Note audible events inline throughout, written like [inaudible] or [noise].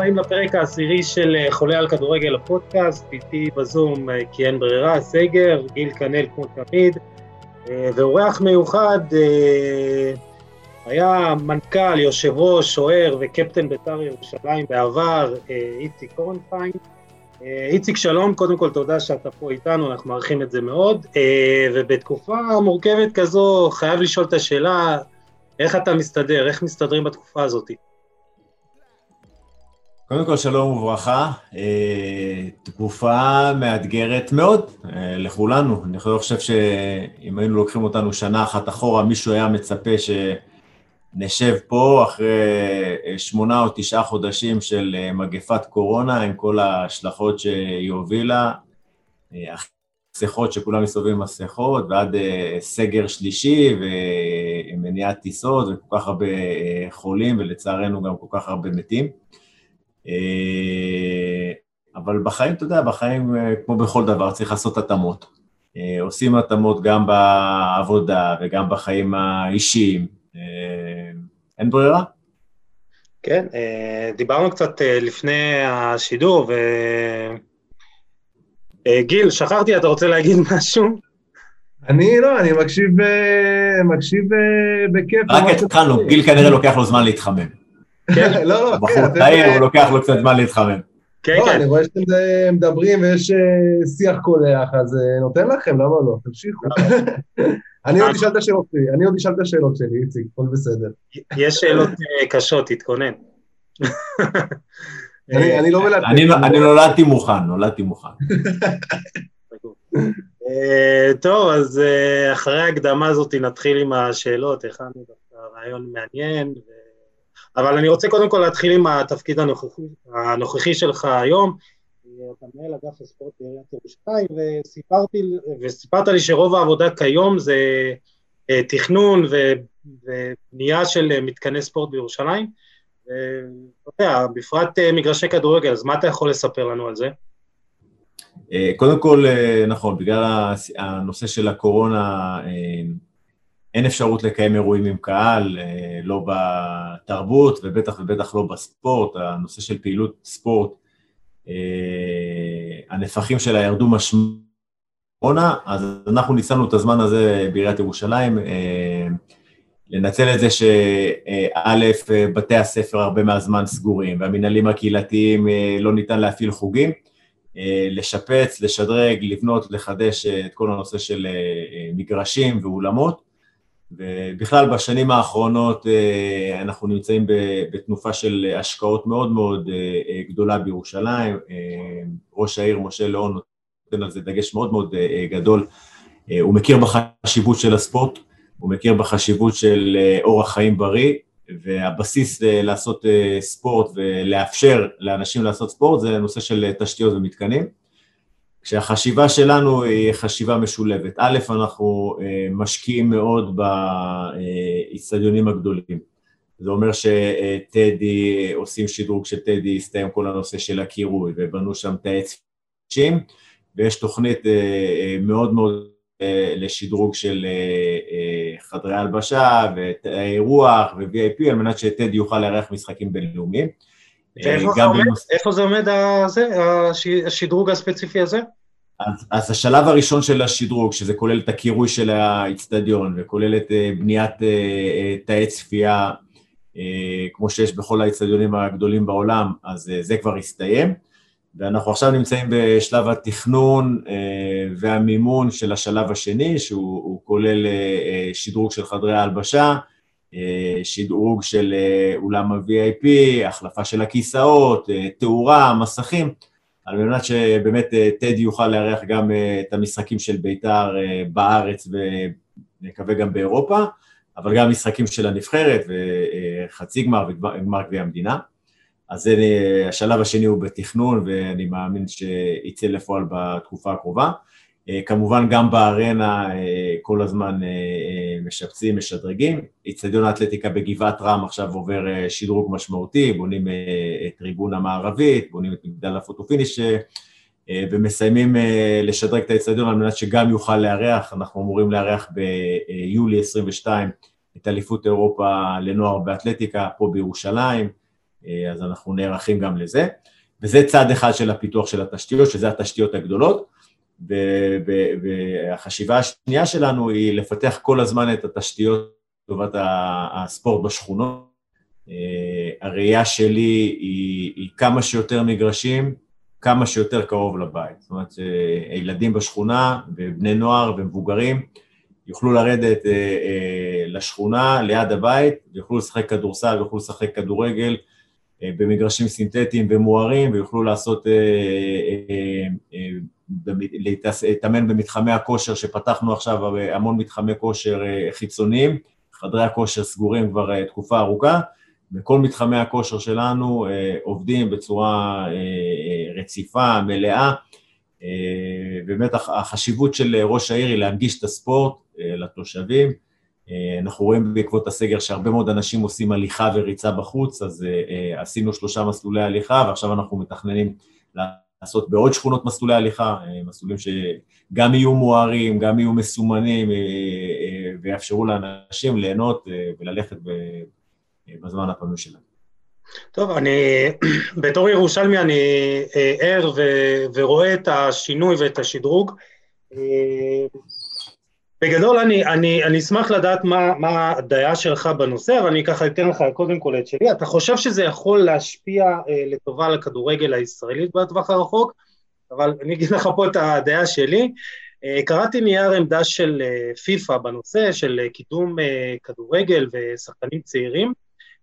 הבאים לפרק העשירי של אה, חולה על כדורגל הפודקאסט, איתי בזום אה, כי אין ברירה, סגר, גיל קנל כמו תמיד, ואורח מיוחד היה מנכ"ל, יושב ראש, שוער וקפטן בית"ר ירושלים בעבר, איציק קורנפיין. איציק שלום, קודם כל תודה שאתה פה איתנו, אנחנו מעריכים את זה מאוד, ובתקופה מורכבת כזו חייב לשאול את השאלה, איך אתה מסתדר, איך מסתדרים בתקופה הזאת? קודם כל שלום וברכה, אה, תקופה מאתגרת מאוד אה, לכולנו. אני חושב שאם היינו לוקחים אותנו שנה אחת אחורה, מישהו היה מצפה שנשב פה אחרי אה, שמונה או תשעה חודשים של מגפת קורונה, עם כל ההשלכות שהיא הובילה, מסכות שכולם מסתובבים עם מסכות, ועד סגר שלישי ומניעת טיסות וכל כך הרבה חולים, ולצערנו גם כל כך הרבה מתים. אה, אבל בחיים, אתה יודע, בחיים, אה, כמו בכל דבר, צריך לעשות התאמות. אה, עושים התאמות גם בעבודה וגם בחיים האישיים. אין ברירה. כן, דיברנו קצת לפני השידור, ו... גיל, שכחתי, אתה רוצה להגיד [laughs] משהו? אני לא, אני מקשיב, מקשיב בכיף. רק התחלנו, גיל כנראה לוקח לו זמן להתחמם. כן, לא, לא, כן. בחור צעיר, הוא לוקח לו קצת זמן להתחמם. כן, לא, כן. אני רואה שאתם מדברים ויש אה, שיח קולח, אז אה, נותן לכם, למה לא? תמשיכו. [laughs] אני עוד אשאל את השאלות שלי, אני עוד אשאל את השאלות שלי, איציק, הכל בסדר. יש שאלות אה, קשות, תתכונן. [laughs] אני לא מלטף. אני נולדתי מוכן, נולדתי מוכן. [laughs] טוב, אז אחרי ההקדמה הזאת נתחיל עם השאלות, הכנו דווקא רעיון מעניין, אבל אני רוצה קודם כל להתחיל עם התפקיד הנוכחי, הנוכחי שלך היום. אתה מנהל אגף הספורט בעיריית ירושלים, וסיפרת לי שרוב העבודה כיום זה אה, תכנון ובנייה של מתקני ספורט בירושלים. ואתה יודע, בפרט אה, מגרשי כדורגל, אז מה אתה יכול לספר לנו על זה? אה, קודם כל, נכון, בגלל הנושא של הקורונה, אין אפשרות לקיים אירועים עם קהל, אה, לא בתרבות ובטח ובטח לא בספורט, הנושא של פעילות ספורט, אה, הנפחים שלה ירדו משמעות, אז אנחנו ניצלנו את הזמן הזה בעיריית ירושלים, אה, לנצל את זה שא', בתי הספר הרבה מהזמן סגורים, והמנהלים הקהילתיים לא ניתן להפעיל חוגים, לשפץ, לשדרג, לבנות, לחדש את כל הנושא של מגרשים ואולמות. ובכלל בשנים האחרונות אה, אנחנו נמצאים בתנופה של השקעות מאוד מאוד אה, אה, גדולה בירושלים, ראש העיר משה ליאון נותן על זה דגש מאוד מאוד גדול, הוא מכיר בחשיבות של הספורט, הוא מכיר בחשיבות של אורח חיים בריא, והבסיס לעשות ספורט ולאפשר לאנשים לעשות ספורט זה נושא של תשתיות ומתקנים. כשהחשיבה שלנו היא חשיבה משולבת. א', אנחנו אה, משקיעים מאוד באיצטדיונים הגדולים. זה אומר שטדי, עושים שדרוג של טדי, הסתיים כל הנושא של הקירוי, ובנו שם תאי צפישים, ויש תוכנית אה, אה, מאוד מאוד לשדרוג של חדרי הלבשה ותאי רוח ו-VIP, על מנת שטדי יוכל לארח משחקים בינלאומיים. ואיפה זה עומד, בנוס... איפה זה עומד הזה, השדרוג הספציפי הזה? אז, אז השלב הראשון של השדרוג, שזה כולל את הקירוי של האיצטדיון וכולל את אה, בניית אה, אה, תאי צפייה כמו שיש בכל האיצטדיונים הגדולים בעולם, אז זה כבר הסתיים. ואנחנו עכשיו נמצאים בשלב התכנון והמימון של השלב השני, שהוא כולל שדרוג של חדרי ההלבשה, אה, שדרוג של אה, אולם ה-VIP, החלפה של הכיסאות, אה, תאורה, מסכים, על מנת שבאמת טדי יוכל לארח גם את המשחקים של בית"ר בארץ ונקווה גם באירופה, אבל גם משחקים של הנבחרת וחצי גמר וגמר גביע המדינה. אז זה, השלב השני הוא בתכנון ואני מאמין שיצא לפועל בתקופה הקרובה. כמובן גם בארנה כל הזמן משפצים, משדרגים. אצטדיון האתלטיקה בגבעת רם עכשיו עובר שדרוג משמעותי, בונים את טריבונה מערבית, בונים את מגדל ה photo finish ומסיימים לשדרג את האצטדיון על מנת שגם יוכל לארח, אנחנו אמורים לארח ביולי 22 את אליפות אירופה לנוער באתלטיקה פה בירושלים, אז אנחנו נערכים גם לזה. וזה צד אחד של הפיתוח של התשתיות, שזה התשתיות הגדולות, והחשיבה השנייה שלנו היא לפתח כל הזמן את התשתיות לטובת הספורט בשכונות. הראייה שלי היא, היא כמה שיותר מגרשים, כמה שיותר קרוב לבית. זאת אומרת, ילדים בשכונה ובני נוער ומבוגרים יוכלו לרדת אה, אה, לשכונה ליד הבית, ויוכלו לשחק כדורסל ויוכלו לשחק כדורגל אה, במגרשים סינתטיים ומוארים, ויוכלו לעשות, להתאמן במתחמי הכושר שפתחנו עכשיו, המון מתחמי כושר חיצוניים, חדרי הכושר סגורים כבר תקופה ארוכה, וכל מתחמי הכושר שלנו עובדים בצורה רציפה, מלאה, באמת החשיבות של ראש העיר היא להנגיש את הספורט לתושבים. אנחנו רואים בעקבות הסגר שהרבה מאוד אנשים עושים הליכה וריצה בחוץ, אז עשינו שלושה מסלולי הליכה ועכשיו אנחנו מתכננים לעשות בעוד שכונות מסלולי הליכה, מסלולים שגם יהיו מוארים, גם יהיו מסומנים ויאפשרו לאנשים ליהנות וללכת בזמן הפנוי שלהם. טוב, אני, [clears throat] בתור ירושלמי אני ער ורואה את השינוי ואת השדרוג. בגדול אני, אני, אני אשמח לדעת מה, מה הדעה שלך בנושא, אבל אני ככה אתן לך קודם כל את שלי. אתה חושב שזה יכול להשפיע אה, לטובה על הכדורגל הישראלית בטווח הרחוק? אבל אני אגיד לך פה את הדעה שלי. אה, קראתי נייר עמדה של אה, פיפ"א בנושא של אה, קידום אה, כדורגל ושחקנים צעירים,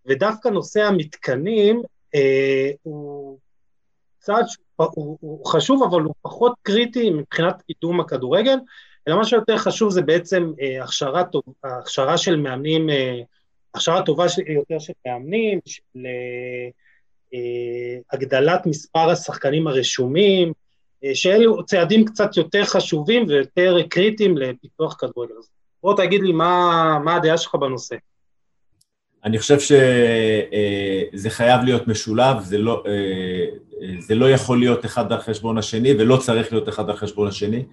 ודווקא נושא המתקנים אה, הוא צעד הוא, הוא חשוב, אבל הוא פחות קריטי מבחינת קידום הכדורגל. אלא מה שיותר חשוב זה בעצם אה, הכשרה, טוב, הכשרה של מאמנים, אה, הכשרה טובה יותר של מאמנים, של אה, הגדלת מספר השחקנים הרשומים, שאלו צעדים קצת יותר חשובים ויותר קריטיים לפיתוח כדורגל. אז בוא תגיד לי מה, מה הדעה שלך בנושא. אני חושב שזה חייב להיות משולב, זה לא, זה לא יכול להיות אחד על חשבון השני ולא צריך להיות אחד על חשבון השני.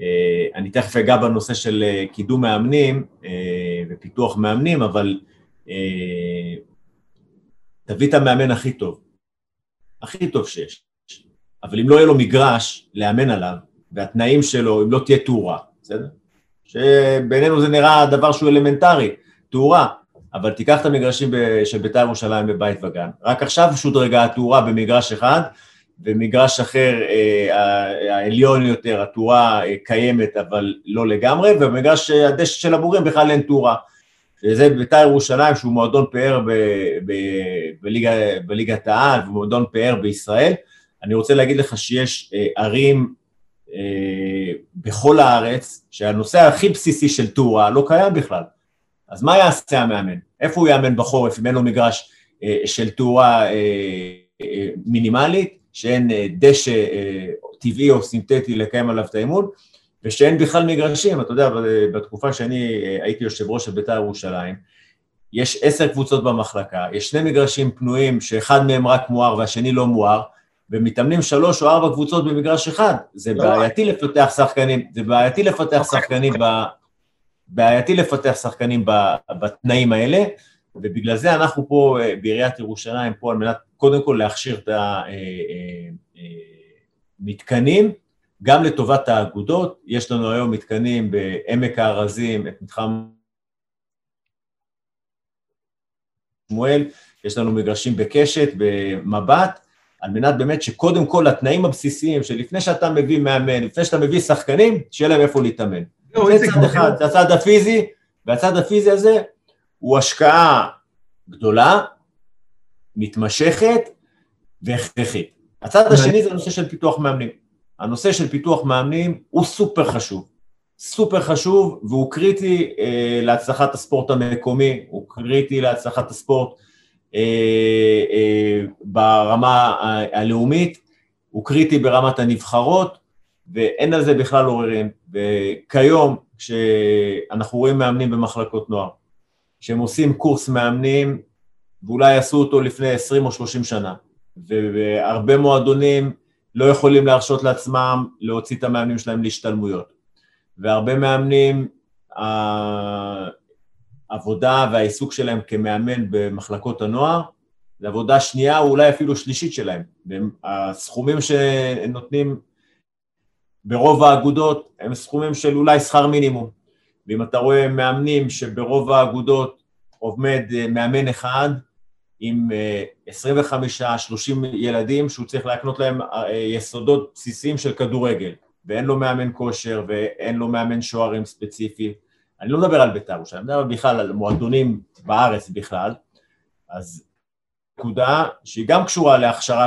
אה, אני תכף אגע בנושא של אה, קידום מאמנים אה, ופיתוח מאמנים, אבל תביא את המאמן הכי טוב, הכי טוב שיש, אבל אם לא יהיה לו מגרש לאמן עליו, והתנאים שלו, אם לא תהיה תאורה, בסדר? שבינינו זה נראה דבר שהוא אלמנטרי, תאורה, אבל תיקח את המגרשים של בית"ר ירושלים בבית וגן, רק עכשיו שודרגה התאורה במגרש אחד, ומגרש אחר, אה, העליון יותר, התאורה אה, קיימת אבל לא לגמרי, ובמגרש אה, הדשא של הבורים בכלל אין תאורה. וזה בית"ר ירושלים שהוא מועדון פאר בליגת העל ומועדון פאר בישראל. אני רוצה להגיד לך שיש ערים בכל הארץ שהנושא הכי בסיסי של תאורה לא קיים בכלל. אז מה יעשה המאמן? איפה הוא יאמן בחורף אם אין לו מגרש של תאורה מינימלית? שאין אה, דשא אה, טבעי או סינתטי לקיים עליו את האימון, ושאין בכלל מגרשים, אתה יודע, בתקופה שאני אה, הייתי יושב ראש של בית"ר ירושלים, יש עשר קבוצות במחלקה, יש שני מגרשים פנויים שאחד מהם רק מואר והשני לא מואר, ומתאמנים שלוש או ארבע קבוצות במגרש אחד, זה לא. בעייתי לפתח שחקנים, זה בעייתי לפתח אוקיי. שחקנים ב... בעייתי לפתח שחקנים בתנאים האלה, ובגלל זה אנחנו פה בעיריית ירושלים, פה על מנת קודם כל להכשיר את המתקנים, גם לטובת האגודות, יש לנו היום מתקנים בעמק הארזים, את מתחם שמואל, יש לנו מגרשים בקשת, במבט, על מנת באמת שקודם כל התנאים הבסיסיים שלפני שאתה מביא מאמן, לפני שאתה מביא שחקנים, שיהיה להם איפה להתאמן. זה צד אחד, זה הצד הפיזי, והצד הפיזי הזה הוא השקעה גדולה, מתמשכת והכרחית. הצד השני זה הנושא של פיתוח מאמנים. הנושא של פיתוח מאמנים הוא סופר חשוב. סופר חשוב והוא קריטי אה, להצלחת הספורט המקומי, הוא קריטי להצלחת הספורט אה, אה, ברמה הלאומית, הוא קריטי ברמת הנבחרות, ואין על זה בכלל עוררין. וכיום, כשאנחנו רואים מאמנים במחלקות נוער, שהם עושים קורס מאמנים, ואולי עשו אותו לפני 20 או 30 שנה, והרבה מועדונים לא יכולים להרשות לעצמם להוציא את המאמנים שלהם להשתלמויות. והרבה מאמנים, העבודה והעיסוק שלהם כמאמן במחלקות הנוער, זה עבודה שנייה או אולי אפילו שלישית שלהם. הסכומים שנותנים ברוב האגודות הם סכומים של אולי שכר מינימום. ואם אתה רואה מאמנים שברוב האגודות עומד אה, מאמן אחד עם 25-30 אה, ילדים שהוא צריך להקנות להם אה, יסודות בסיסיים של כדורגל ואין לו מאמן כושר ואין לו מאמן שוערים ספציפי. אני לא מדבר על בית"ר ירושלים, אני מדבר בכלל על מועדונים בארץ בכלל. אז נקודה שהיא גם קשורה להכשרה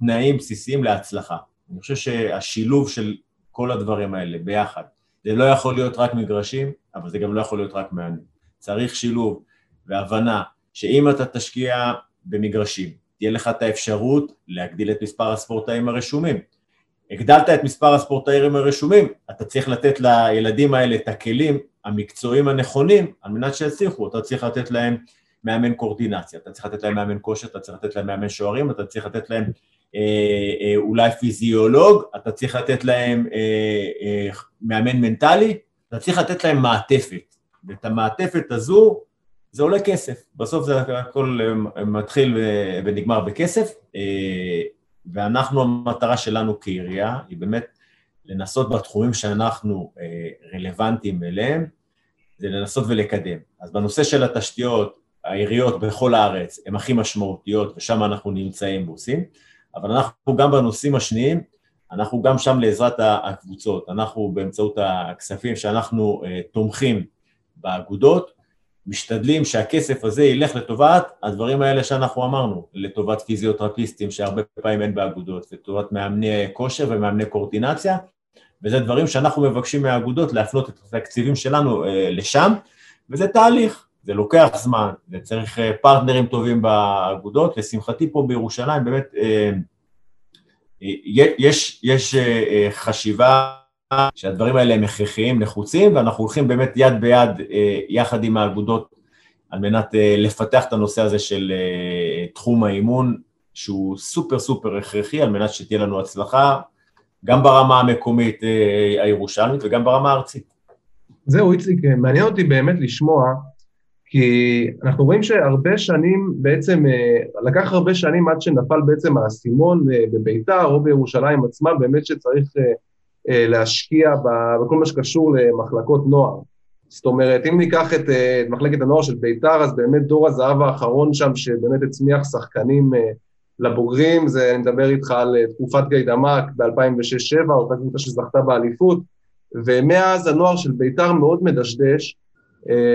ותנאים בסיסיים להצלחה. אני חושב שהשילוב של כל הדברים האלה ביחד זה לא יכול להיות רק מגרשים, אבל זה גם לא יכול להיות רק מאמנים. צריך שילוב והבנה שאם אתה תשקיע במגרשים, תהיה לך את האפשרות להגדיל את מספר הספורטאים הרשומים. הגדלת את מספר הספורטאים הרשומים, אתה צריך לתת לילדים האלה את הכלים המקצועיים הנכונים על מנת שיצליחו, אתה צריך לתת להם מאמן קורדינציה, אתה צריך לתת להם מאמן כושר, אתה צריך לתת להם מאמן שוערים, אתה צריך לתת להם אולי פיזיולוג, אתה צריך לתת להם אה, מאמן מנטלי, אתה צריך לתת להם מעטפת, ואת המעטפת הזו זה עולה כסף, בסוף זה הכל מתחיל ונגמר בכסף, ואנחנו, המטרה שלנו כעירייה היא באמת לנסות בתחומים שאנחנו רלוונטיים אליהם, זה לנסות ולקדם. אז בנושא של התשתיות, העיריות בכל הארץ הן הכי משמעותיות ושם אנחנו נמצאים ועושים. אבל אנחנו גם בנושאים השניים, אנחנו גם שם לעזרת הקבוצות, אנחנו באמצעות הכספים שאנחנו uh, תומכים באגודות, משתדלים שהכסף הזה ילך לטובת הדברים האלה שאנחנו אמרנו, לטובת פיזיותרפיסטים שהרבה פעמים אין באגודות, לטובת מאמני כושר ומאמני קורטינציה, וזה דברים שאנחנו מבקשים מהאגודות להפנות את התקציבים שלנו uh, לשם, וזה תהליך, זה לוקח זמן, זה צריך אה, פרטנרים טובים באגודות, לשמחתי פה בירושלים באמת אה, אה, יש, יש חשיבה שהדברים האלה הם הכרחיים, נחוצים, ואנחנו הולכים באמת יד ביד יחד עם האגודות על מנת לפתח את הנושא הזה של תחום האימון, שהוא סופר סופר הכרחי על מנת שתהיה לנו הצלחה, גם ברמה המקומית הירושלמית וגם ברמה הארצית. זהו, איציק, מעניין אותי באמת לשמוע כי אנחנו רואים שהרבה שנים בעצם, אה, לקח הרבה שנים עד שנפל בעצם האסימון אה, בביתר או בירושלים עצמה, באמת שצריך אה, להשקיע בכל מה שקשור למחלקות נוער. זאת אומרת, אם ניקח את, מחלקת הנוער של ביתר, אז באמת דור הזהב האחרון שם, שבאמת הצמיח שחקנים לבוגרים, זה, אני מדבר איתך על תקופת גיידמק ב-2006-2007, אותה קבוצה שזכתה באליפות, ומאז הנוער של ביתר מאוד מדשדש,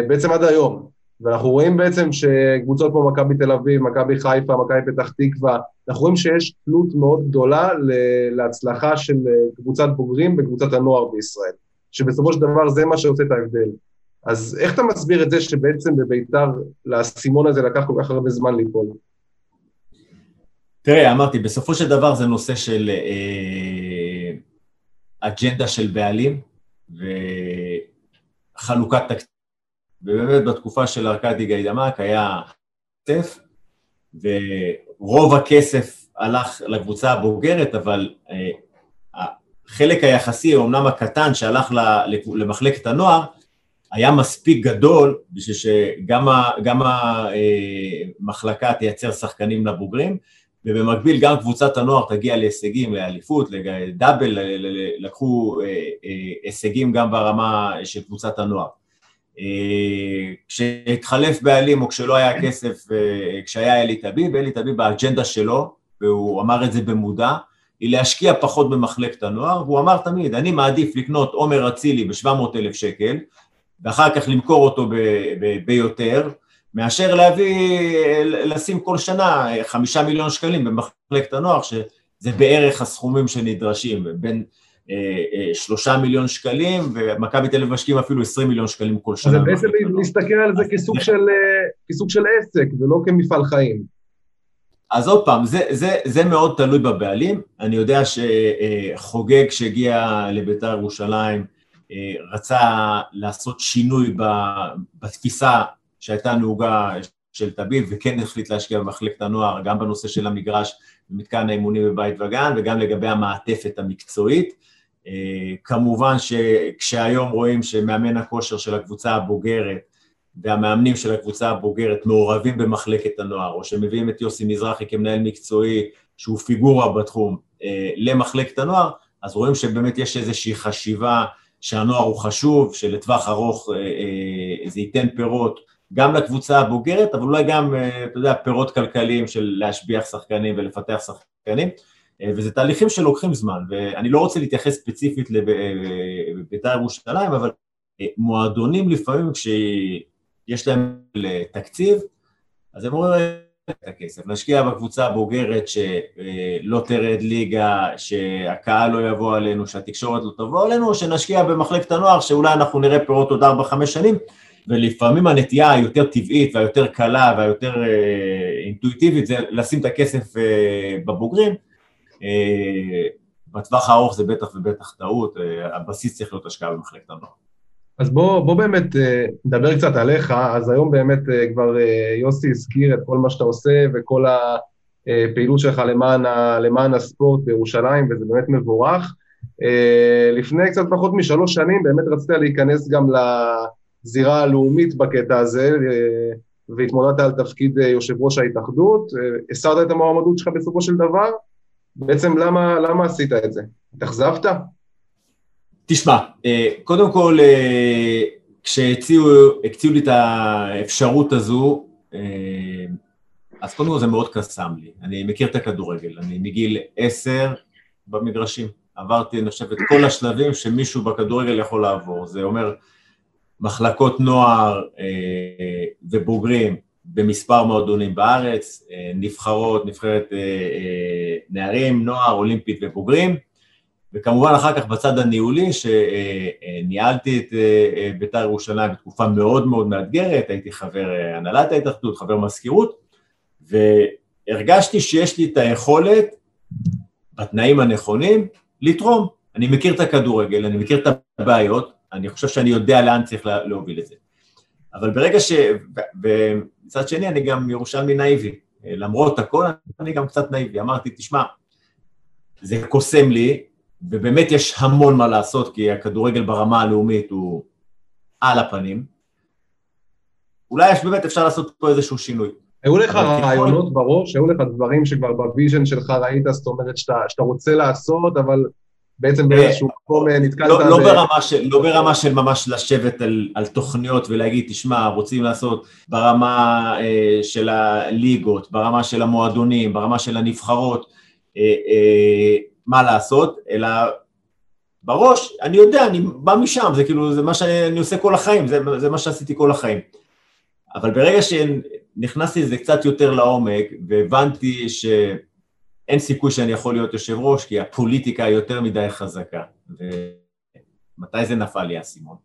בעצם עד היום. ואנחנו רואים בעצם שקבוצות כמו מכבי תל אביב, מכבי חיפה, מכבי פתח תקווה, אנחנו רואים שיש תלות מאוד גדולה להצלחה של קבוצת בוגרים בקבוצת הנוער בישראל, שבסופו של דבר זה מה שעושה את ההבדל. אז איך אתה מסביר את זה שבעצם בביתר לאסימון הזה לקח כל כך הרבה זמן ליפול? תראה, אמרתי, בסופו של דבר זה נושא של אה, אג'נדה של בעלים וחלוקת תקציב. ובאמת בתקופה של ארכדי גיידמק היה כסף, ורוב הכסף הלך לקבוצה הבוגרת, אבל אה, החלק היחסי, אמנם הקטן, שהלך למחלקת הנוער, היה מספיק גדול בשביל שגם המחלקה אה, תייצר שחקנים לבוגרים, ובמקביל גם קבוצת הנוער תגיע להישגים, לאליפות, לדאבל, לקחו אה, הישגים גם ברמה של קבוצת הנוער. אה, כשהתחלף בעלים או כשלא היה כסף, אה, כשהיה אלי טביב, אלי טביב באג'נדה שלו, והוא אמר את זה במודע, היא להשקיע פחות במחלקת הנוער, והוא אמר תמיד, אני מעדיף לקנות עומר אצילי ב-700 אלף שקל, ואחר כך למכור אותו ביותר, מאשר להביא, לשים כל שנה חמישה מיליון שקלים במחלקת הנוער, שזה בערך הסכומים שנדרשים, בין שלושה מיליון שקלים, ומכבי תל אביב משקיעים אפילו עשרים מיליון שקלים כל שנה. זה בעצם להסתכל על זה כסוג של, אה, כסוג של עסק, ולא כמפעל חיים. אז עוד פעם, זה, זה, זה מאוד תלוי בבעלים. אני יודע שחוגג שהגיע לביתר ירושלים רצה לעשות שינוי בתפיסה שהייתה נהוגה של טביב, וכן החליט להשקיע במחלקת הנוער, גם בנושא של המגרש, במתקן האימונים בבית וגן, וגם לגבי המעטפת המקצועית. אה, כמובן שכשהיום רואים שמאמן הכושר של הקבוצה הבוגרת והמאמנים של הקבוצה הבוגרת מעורבים במחלקת הנוער, או שמביאים את יוסי מזרחי כמנהל מקצועי שהוא פיגורה בתחום אה, למחלקת הנוער, אז רואים שבאמת יש איזושהי חשיבה שהנוער הוא חשוב, שלטווח ארוך אה, זה ייתן פירות גם לקבוצה הבוגרת, אבל אולי גם, אתה יודע, פירות כלכליים של להשביח שחקנים ולפתח שחקנים. אה, וזה תהליכים שלוקחים זמן, ואני לא רוצה להתייחס ספציפית לבית"ר אה, ירושלים, אבל אה, מועדונים לפעמים כשיש להם תקציב, אז הם אומרים את הכסף, נשקיע בקבוצה הבוגרת שלא תרד ליגה, שהקהל לא יבוא עלינו, שהתקשורת לא תבוא עלינו, או שנשקיע במחלקת הנוער שאולי אנחנו נראה פירות עוד 4-5 שנים, ולפעמים הנטייה היותר טבעית והיותר קלה והיותר אינטואיטיבית זה לשים את הכסף בבוגרים, בטווח הארוך זה בטח ובטח טעות, אה, הבסיס צריך להיות השקעה במחלקת הנוער. אז בוא, בוא באמת אה, נדבר קצת עליך, אז היום באמת כבר יוסי הזכיר את כל מה שאתה עושה וכל הפעילות שלך למען, ה, למען הספורט בירושלים, וזה באמת מבורך. לפני קצת פחות משלוש שנים באמת רצית להיכנס גם לזירה הלאומית בקטע הזה, והתמודדת על תפקיד יושב ראש ההתאחדות, הסרת את המועמדות שלך בסופו של דבר, בעצם למה, למה עשית את זה? התאכזבת? תשמע, אה, קודם כל, אה, כשהציעו לי את האפשרות הזו, אה, אז קודם כל זה מאוד קסם לי. אני מכיר את הכדורגל, אני מגיל עשר במגרשים. עברתי, אני חושב, את כל השלבים שמישהו בכדורגל יכול לעבור. זה אומר מחלקות נוער ובוגרים, במספר מועדונים בארץ, אה, נבחרות, נבחרת אה, אה, נערים, נוער, אולימפית ובוגרים, וכמובן אחר כך בצד הניהולי, שניהלתי את בית"ר ירושלים בתקופה מאוד מאוד מאתגרת, הייתי חבר הנהלת ההתאחדות, חבר מזכירות, והרגשתי שיש לי את היכולת, בתנאים הנכונים, לתרום. אני מכיר את הכדורגל, אני מכיר את הבעיות, אני חושב שאני יודע לאן צריך להוביל את זה. אבל ברגע ש... ומצד שני אני גם ירושלמי נאיבי, למרות הכל אני גם קצת נאיבי, אמרתי, תשמע, זה קוסם לי, ובאמת יש המון מה לעשות, כי הכדורגל ברמה הלאומית הוא על הפנים, אולי יש באמת אפשר לעשות פה איזשהו שינוי. היו לך רעיונות בראש, היו לך דברים שכבר בוויז'ן שלך ראית, זאת אומרת שאתה, שאתה רוצה לעשות, אבל בעצם באיזשהו מקום אה, נתקלת... לא, לא, ברמה של, לא ברמה של ממש לשבת על, על תוכניות ולהגיד, תשמע, רוצים לעשות ברמה אה, של הליגות, ברמה של המועדונים, ברמה של הנבחרות, אה, אה, מה לעשות, אלא בראש, אני יודע, אני בא משם, זה כאילו, זה מה שאני עושה כל החיים, זה, זה מה שעשיתי כל החיים. אבל ברגע שנכנסתי לזה קצת יותר לעומק, והבנתי ש... אין סיכוי שאני יכול להיות יושב ראש, כי הפוליטיקה יותר מדי חזקה. ומתי זה נפל לי האסימון?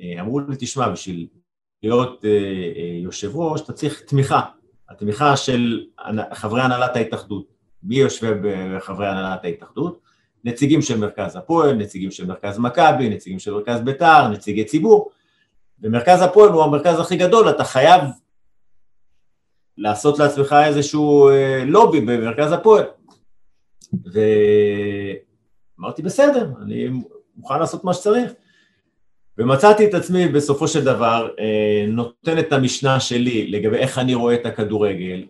אה, אמרו לי, תשמע, בשביל להיות אה, אה, יושב ראש, אתה צריך תמיכה. התמיכה של חברי הנהלת ההתאחדות. מי יושב בחברי הנהלת ההתאחדות? נציגים של מרכז הפועל, נציגים של מרכז מכבי, נציגים של מרכז בית"ר, נציגי ציבור. ומרכז הפועל הוא המרכז הכי גדול, אתה חייב לעשות לעצמך איזשהו אה, לובי במרכז הפועל. ואמרתי, בסדר, אני מוכן לעשות מה שצריך. ומצאתי את עצמי בסופו של דבר אה, נותן את המשנה שלי לגבי איך אני רואה את הכדורגל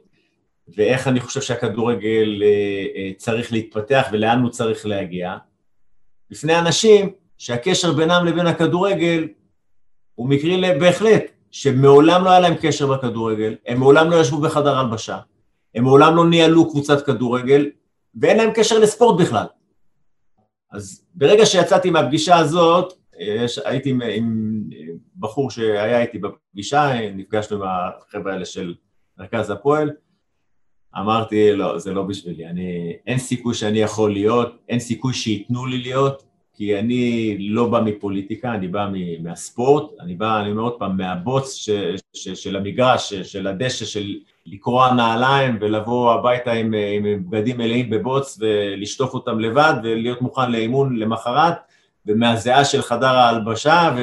ואיך אני חושב שהכדורגל אה, צריך להתפתח ולאן הוא צריך להגיע, בפני אנשים שהקשר בינם לבין הכדורגל הוא מקרי בהחלט, שמעולם לא היה להם קשר בכדורגל, הם מעולם לא ישבו בחדר הלבשה, הם מעולם לא ניהלו קבוצת כדורגל, ואין להם קשר לספורט בכלל. אז ברגע שיצאתי מהפגישה הזאת, הייתי עם, עם בחור שהיה איתי בפגישה, נפגשנו עם החבר'ה האלה של מרכז הפועל, אמרתי, לא, זה לא בשבילי, אני, אין סיכוי שאני יכול להיות, אין סיכוי שייתנו לי להיות, כי אני לא בא מפוליטיקה, אני בא מהספורט, אני בא, אני אומר עוד פעם, מהבוץ ש, ש, של המגרש, של הדשא, של לקרוע נעליים ולבוא הביתה עם, עם בגדים מלאים בבוץ ולשטוף אותם לבד ולהיות מוכן לאימון למחרת, ומהזיעה של חדר ההלבשה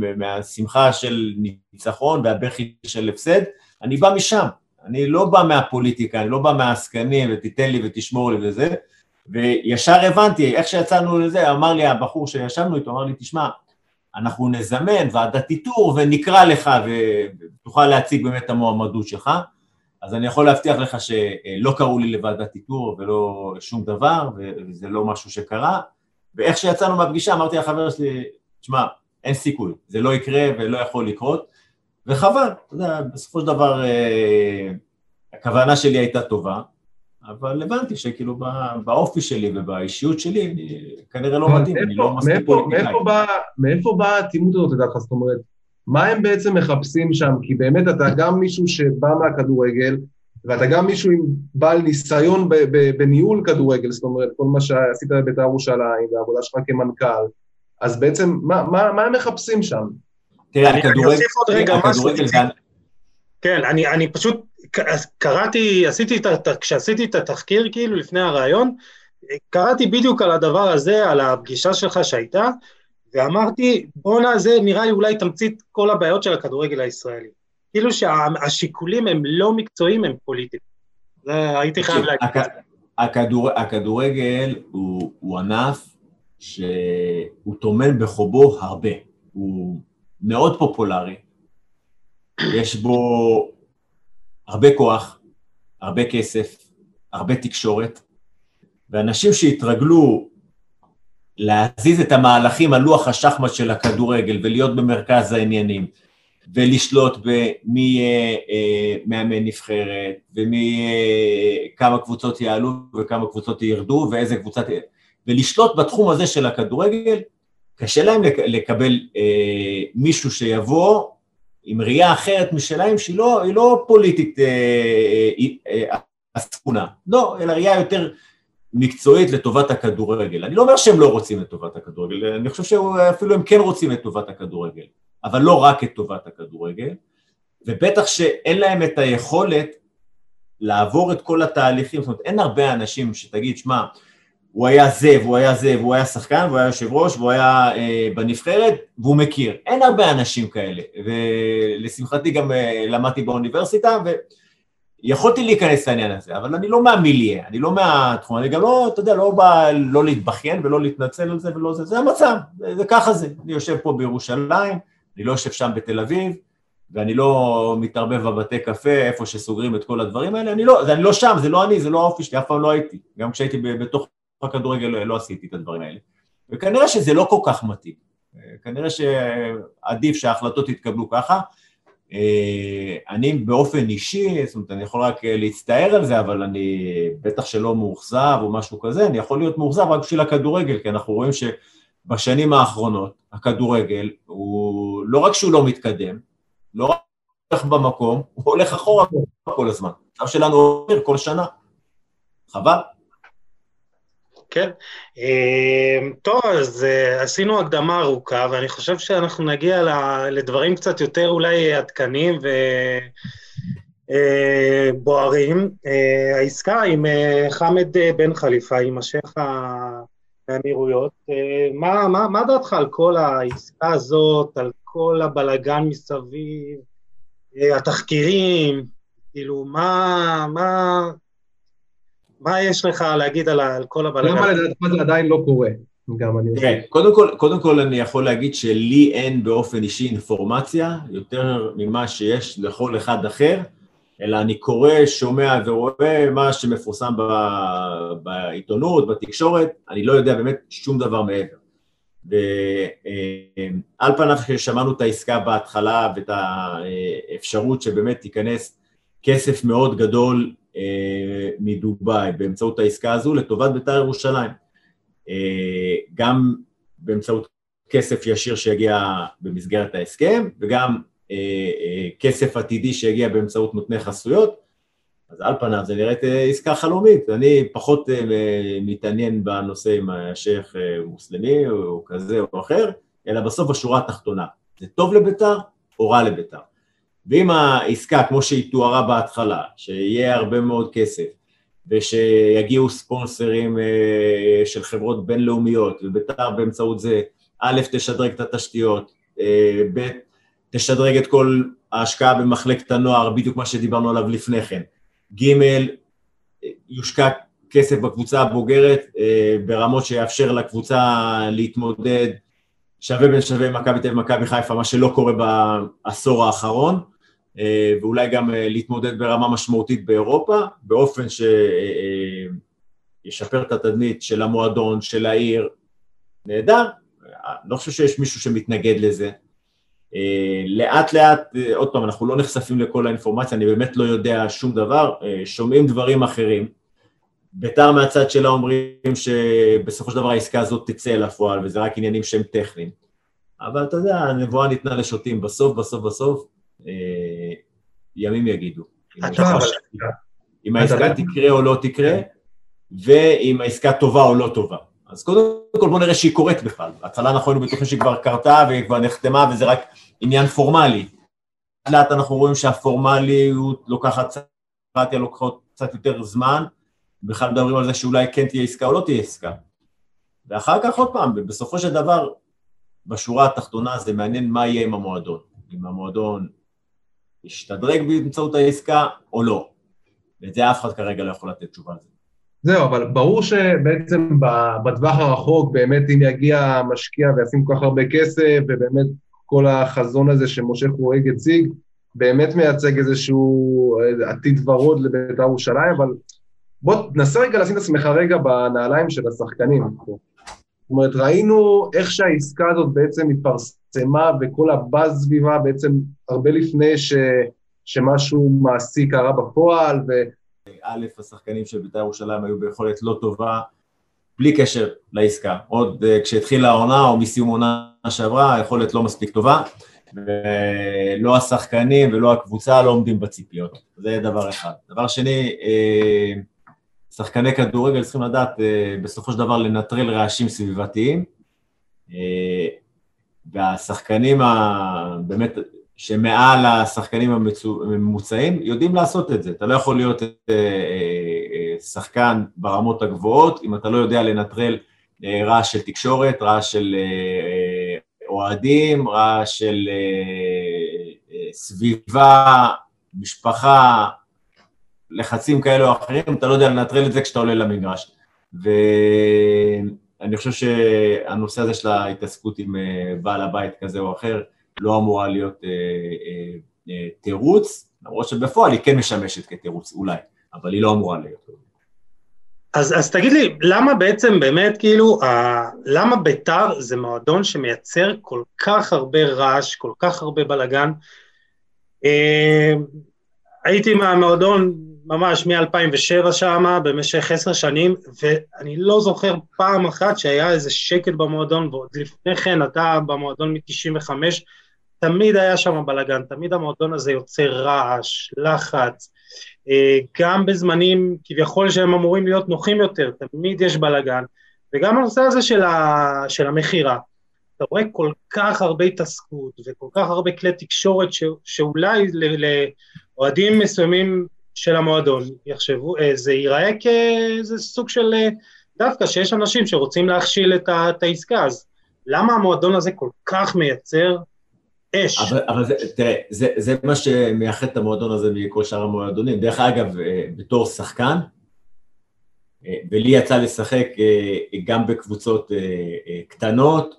ומהשמחה של ניצחון והבכי של הפסד, אני בא משם, אני לא בא מהפוליטיקה, אני לא בא מהעסקנים ותיתן לי ותשמור לי וזה, וישר הבנתי, איך שיצאנו לזה, אמר לי הבחור שישבנו איתו, אמר לי, תשמע, אנחנו נזמן ועדת איתור ונקרא לך ותוכל להציג באמת את המועמדות שלך, אז אני יכול להבטיח לך שלא קראו לי לוועדת איתור ולא שום דבר, וזה לא משהו שקרה, ואיך שיצאנו מהפגישה אמרתי לחבר שלי, תשמע, אין סיכוי, זה לא יקרה ולא יכול לקרות, וחבל, אתה יודע, בסופו של דבר אה, הכוונה שלי הייתה טובה, אבל הבנתי שכאילו באופי שלי ובאישיות שלי, אני כנראה לא מתאים, אני לא מספיק פוליטיקאי. מאיפה באה האטימות הזאת, לדעתך? זאת אומרת, מה הם בעצם מחפשים שם? כי באמת אתה גם מישהו שבא מהכדורגל, ואתה גם מישהו עם בעל ניסיון בניהול כדורגל, זאת אומרת, כל מה שעשית בבית"ר ירושלים, והעבודה שלך כמנכ"ל, אז בעצם, מה, מה, מה הם מחפשים שם? תראה, הכדורגל... אני אוסיף עוד רגע משהו. כן, אני, אני פשוט קראתי, עשיתי את, כשעשיתי את התחקיר כאילו לפני הרעיון, קראתי בדיוק על הדבר הזה, על הפגישה שלך שהייתה, ואמרתי, בואנה, זה נראה לי אולי תמצית כל הבעיות של הכדורגל הישראלי. כאילו שהשיקולים הם לא מקצועיים, הם פוליטיים. זה הייתי חייב להגיד. הכ, הכדור, הכדורגל הוא, הוא ענף שהוא טומן בחובו הרבה. הוא מאוד פופולרי, יש בו הרבה כוח, הרבה כסף, הרבה תקשורת, ואנשים שהתרגלו להזיז את המהלכים על לוח השחמט של הכדורגל ולהיות במרכז העניינים ולשלוט במי יהיה אה, מאמן נבחרת ומי אה, כמה קבוצות יעלו וכמה קבוצות ירדו ואיזה קבוצת... ולשלוט בתחום הזה של הכדורגל, קשה להם לקבל אה, מישהו שיבוא עם ראייה אחרת משלהם, שהיא לא, לא פוליטית עסקונה, אה, אה, לא, אלא ראייה יותר מקצועית לטובת הכדורגל. אני לא אומר שהם לא רוצים את טובת הכדורגל, אני חושב שאפילו הם כן רוצים את טובת הכדורגל, אבל לא רק את טובת הכדורגל, ובטח שאין להם את היכולת לעבור את כל התהליכים, זאת אומרת, אין הרבה אנשים שתגיד, שמע, הוא היה זה, והוא היה זה, והוא היה שחקן, והוא היה יושב ראש, והוא היה אה, בנבחרת, והוא מכיר. אין הרבה אנשים כאלה, ולשמחתי גם אה, למדתי באוניברסיטה, ויכולתי להיכנס לעניין הזה, אבל אני לא מהמיליה, אני לא מהתחום, אני גם לא, אתה יודע, לא בא לא להתבכיין ולא להתנצל על זה ולא זה, זה המצב, זה, זה ככה זה. אני יושב פה בירושלים, אני לא יושב שם בתל אביב, ואני לא מתערבב בבתי קפה, איפה שסוגרים את כל הדברים האלה, אני לא, אני לא שם, זה לא אני, זה לא האופי שלי, אף פעם לא הייתי, גם כשהייתי בתוך בכדורגל לא, לא עשיתי את הדברים האלה. וכנראה שזה לא כל כך מתאים. כנראה שעדיף שההחלטות יתקבלו ככה. אני באופן אישי, זאת אומרת, אני יכול רק להצטער על זה, אבל אני בטח שלא מאוכזב או משהו כזה, אני יכול להיות מאוכזב רק בשביל הכדורגל, כי אנחנו רואים שבשנים האחרונות הכדורגל הוא לא רק שהוא לא מתקדם, לא רק הולך במקום, הוא הולך אחורה כל הזמן. עכשיו שלנו עובר כל שנה. חבל. כן. אמ, טוב, אז אה, עשינו הקדמה ארוכה, ואני חושב שאנחנו נגיע לדברים קצת יותר אולי עדכניים ובוערים. אה, אה, העסקה עם חמד בן חליפה, עם השייח מהאמירויות, מה, מה, מה דעתך על כל העסקה הזאת, על כל הבלגן מסביב, התחקירים, כאילו, מה, מה, מה יש לך להגיד על, על כל הבלגן? למה לדעתך זה עדיין לא קורה? גם אני... תראה, קודם כל, קודם כל אני יכול להגיד שלי אין באופן אישי אינפורמציה יותר ממה שיש לכל אחד אחר, אלא אני קורא, שומע ורואה מה שמפורסם ב, בעיתונות, בתקשורת, אני לא יודע באמת שום דבר מעבר. ועל פניו כששמענו את העסקה בהתחלה ואת האפשרות שבאמת תיכנס כסף מאוד גדול אה, מדובאי באמצעות העסקה הזו לטובת בית"ר ירושלים. אה, גם באמצעות כסף ישיר שיגיע במסגרת ההסכם וגם אה, כסף עתידי שיגיע באמצעות נותני חסויות, אז על פניו זה נראית עסקה חלומית, אני פחות מתעניין בנושא אם השייח מוסלמי או כזה או אחר, אלא בסוף בשורה התחתונה, זה טוב לביתר או רע לביתר. ואם העסקה, כמו שהיא תוארה בהתחלה, שיהיה הרבה מאוד כסף, ושיגיעו ספונסרים אה, של חברות בינלאומיות, וביתר באמצעות זה, א', תשדרג את התשתיות, אה, ב', תשדרג את כל ההשקעה במחלקת הנוער, בדיוק מה שדיברנו עליו לפני כן, ג', יושקע כסף בקבוצה הבוגרת אה, ברמות שיאפשר לקבוצה להתמודד שווה בין שווה מכבי תל אביב ומכבי חיפה, מה שלא קורה בעשור האחרון, אה, ואולי גם אה, להתמודד ברמה משמעותית באירופה, באופן שישפר אה, את התדמית של המועדון, של העיר, נהדר, לא חושב שיש מישהו שמתנגד לזה. לאט לאט, עוד פעם, אנחנו לא נחשפים לכל האינפורמציה, אני באמת לא יודע שום דבר, שומעים דברים אחרים. ביתר מהצד שלה אומרים שבסופו של דבר העסקה הזאת תצא לפועל וזה רק עניינים שהם טכניים. אבל אתה יודע, הנבואה ניתנה לשוטים, בסוף, בסוף, בסוף, אה, ימים יגידו. אם העסקה תקרה או לא תקרה, ואם העסקה טובה או לא טובה. אז קודם כל בוא נראה שהיא קורית בכלל. בהתחלה אנחנו היינו בטוחים שהיא כבר קרתה והיא כבר נחתמה וזה רק עניין פורמלי. לאט אנחנו רואים שהפורמליות לוקחת, לוקחות קצת יותר זמן, בכלל מדברים על זה שאולי כן תהיה עסקה או לא תהיה עסקה. ואחר כך עוד פעם, בסופו של דבר, בשורה התחתונה זה מעניין מה יהיה עם המועדון. אם המועדון ישתדרג באמצעות העסקה או לא. ואת זה אף אחד כרגע לא יכול לתת תשובה על זה. זהו, אבל ברור שבעצם בטווח הרחוק, באמת אם יגיע משקיע וישים כל כך הרבה כסף, ובאמת כל החזון הזה שמשה חורג הציג, באמת מייצג איזשהו עתיד ורוד לבית"ר ירושלים, אבל בוא תנסה רגע לשים את עצמך רגע בנעליים של השחקנים. זאת אומרת, ראינו איך שהעסקה הזאת בעצם התפרסמה וכל הבאז סביבה בעצם הרבה לפני ש, שמשהו מעשי קרה בפועל. ו... א', השחקנים של בית"ר ירושלים היו ביכולת לא טובה, בלי קשר לעסקה. עוד uh, כשהתחילה העונה או מסיום עונה שעברה, היכולת לא מספיק טובה, ולא השחקנים ולא הקבוצה לא עומדים בציפיות. זה דבר אחד. דבר שני, uh, שחקני כדורגל צריכים לדעת אה, בסופו של דבר לנטרל רעשים סביבתיים, אה, והשחקנים באמת שמעל השחקנים הממוצעים יודעים לעשות את זה. אתה לא יכול להיות אה, שחקן ברמות הגבוהות אם אתה לא יודע לנטרל רעש של תקשורת, רעש של אוהדים, רעש של סביבה, משפחה, לחצים כאלה או אחרים, אתה לא יודע לנטרל את זה כשאתה עולה למגרש. ואני חושב שהנושא הזה של ההתעסקות עם אה, בעל הבית כזה או אחר לא אמורה להיות אה, אה, תירוץ, למרות שבפועל היא כן משמשת כתירוץ, אולי, אבל היא לא אמורה להיות. אז, אז תגיד לי, למה בעצם באמת, כאילו, ה, למה ביתר זה מועדון שמייצר כל כך הרבה רעש, כל כך הרבה בלאגן? אה, הייתי מהמועדון ממש מ-2007 שם, במשך עשר שנים, ואני לא זוכר פעם אחת שהיה איזה שקט במועדון, ועוד לפני כן אתה במועדון מ-95, תמיד היה שם בלאגן, תמיד המועדון הזה יוצר רעש, לחץ, אה, גם בזמנים כביכול שהם אמורים להיות נוחים יותר, תמיד יש בלאגן, וגם הנושא הזה של, ה... של המכירה. אתה רואה כל כך הרבה התעסקות וכל כך הרבה כלי תקשורת ש... שאולי לאוהדים מסוימים של המועדון יחשבו, אה, זה ייראה כאיזה סוג של אה, דווקא שיש אנשים שרוצים להכשיל את, את העסקה, אז למה המועדון הזה כל כך מייצר אש? אבל, אבל זה, תראה, זה, זה מה שמייחד את המועדון הזה מכל שאר המועדונים. דרך אגב, אה, בתור שחקן, ולי יצא לשחק גם בקבוצות קטנות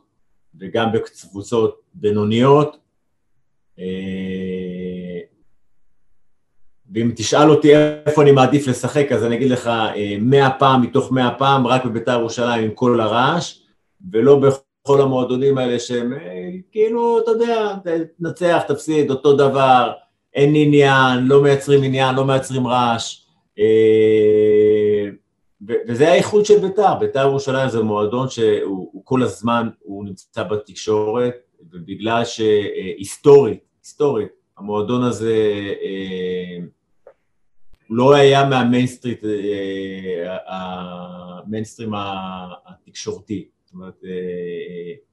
וגם בקבוצות בינוניות, ואם תשאל אותי איפה אני מעדיף לשחק, אז אני אגיד לך אה, מאה פעם מתוך מאה פעם, רק בביתר ירושלים עם כל הרעש, ולא בכל המועדונים האלה שהם אה, כאילו, אתה יודע, תנצח, תפסיד, אותו דבר, אין עניין, לא מייצרים עניין, לא מייצרים רעש. אה, וזה האיכות של ביתר, ביתר ירושלים זה מועדון שהוא כל הזמן, הוא נמצא בתקשורת, ובגלל שהיסטורית, היסטורית, המועדון הזה לא היה מהמיינסטרים, אה, המיינסטרים התקשורתי. זאת אומרת,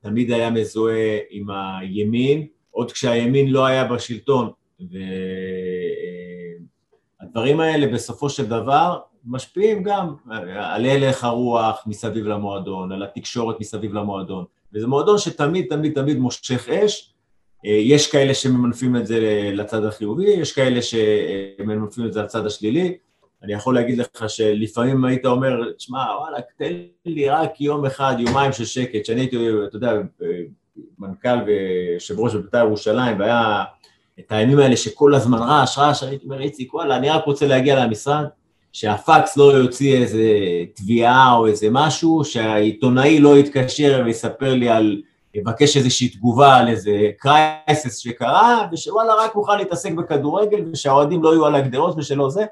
תמיד היה מזוהה עם הימין, עוד כשהימין לא היה בשלטון. והדברים האלה בסופו של דבר משפיעים גם על הלך הרוח מסביב למועדון, על התקשורת מסביב למועדון. וזה מועדון שתמיד תמיד תמיד מושך אש, אה, יש כאלה שממנפים את זה לצד החיובי, יש כאלה שממנפים את זה לצד השלילי. אני יכול להגיד לך שלפעמים היית אומר, תשמע, וואלה, תן לי רק יום אחד, יומיים של שקט, שאני הייתי, אתה יודע, מנכ"ל ויושב ראש בבית"ר ירושלים, והיה את הימים האלה שכל הזמן רעש, רעש, הייתי אומר, איציק, וואלה, אני רק רוצה להגיע למשרד, שהפקס לא יוציא איזה תביעה או איזה משהו, שהעיתונאי לא יתקשר ויספר לי על, יבקש איזושהי תגובה על איזה קרייסס שקרה, שוואלה רק מוכן להתעסק בכדורגל ושהאוהדים לא יהיו על הגדרות ושלא זה.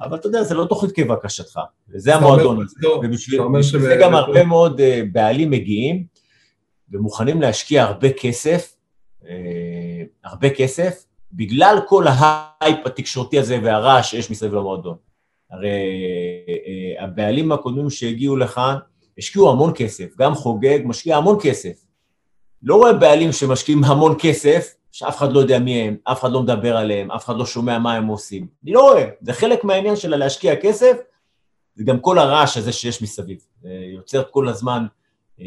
אבל אתה יודע, זה לא תוכנית כבקשתך, וזה המועדון הזה. ובשביל זה גם הרבה מאוד אה, בעלים מגיעים ומוכנים להשקיע הרבה כסף, אה, הרבה כסף, בגלל כל ההייפ התקשורתי הזה והרעש שיש מסביב למועדון. הרי אה, הבעלים הקודמים שהגיעו לכאן השקיעו המון כסף, גם חוגג משקיע המון כסף. לא רואה בעלים שמשקיעים המון כסף, שאף אחד לא יודע מי הם, אף אחד לא מדבר עליהם, אף אחד לא שומע מה הם עושים. אני לא רואה, זה חלק מהעניין של להשקיע כסף, זה גם כל הרעש הזה שיש מסביב. זה יוצר כל הזמן, אה,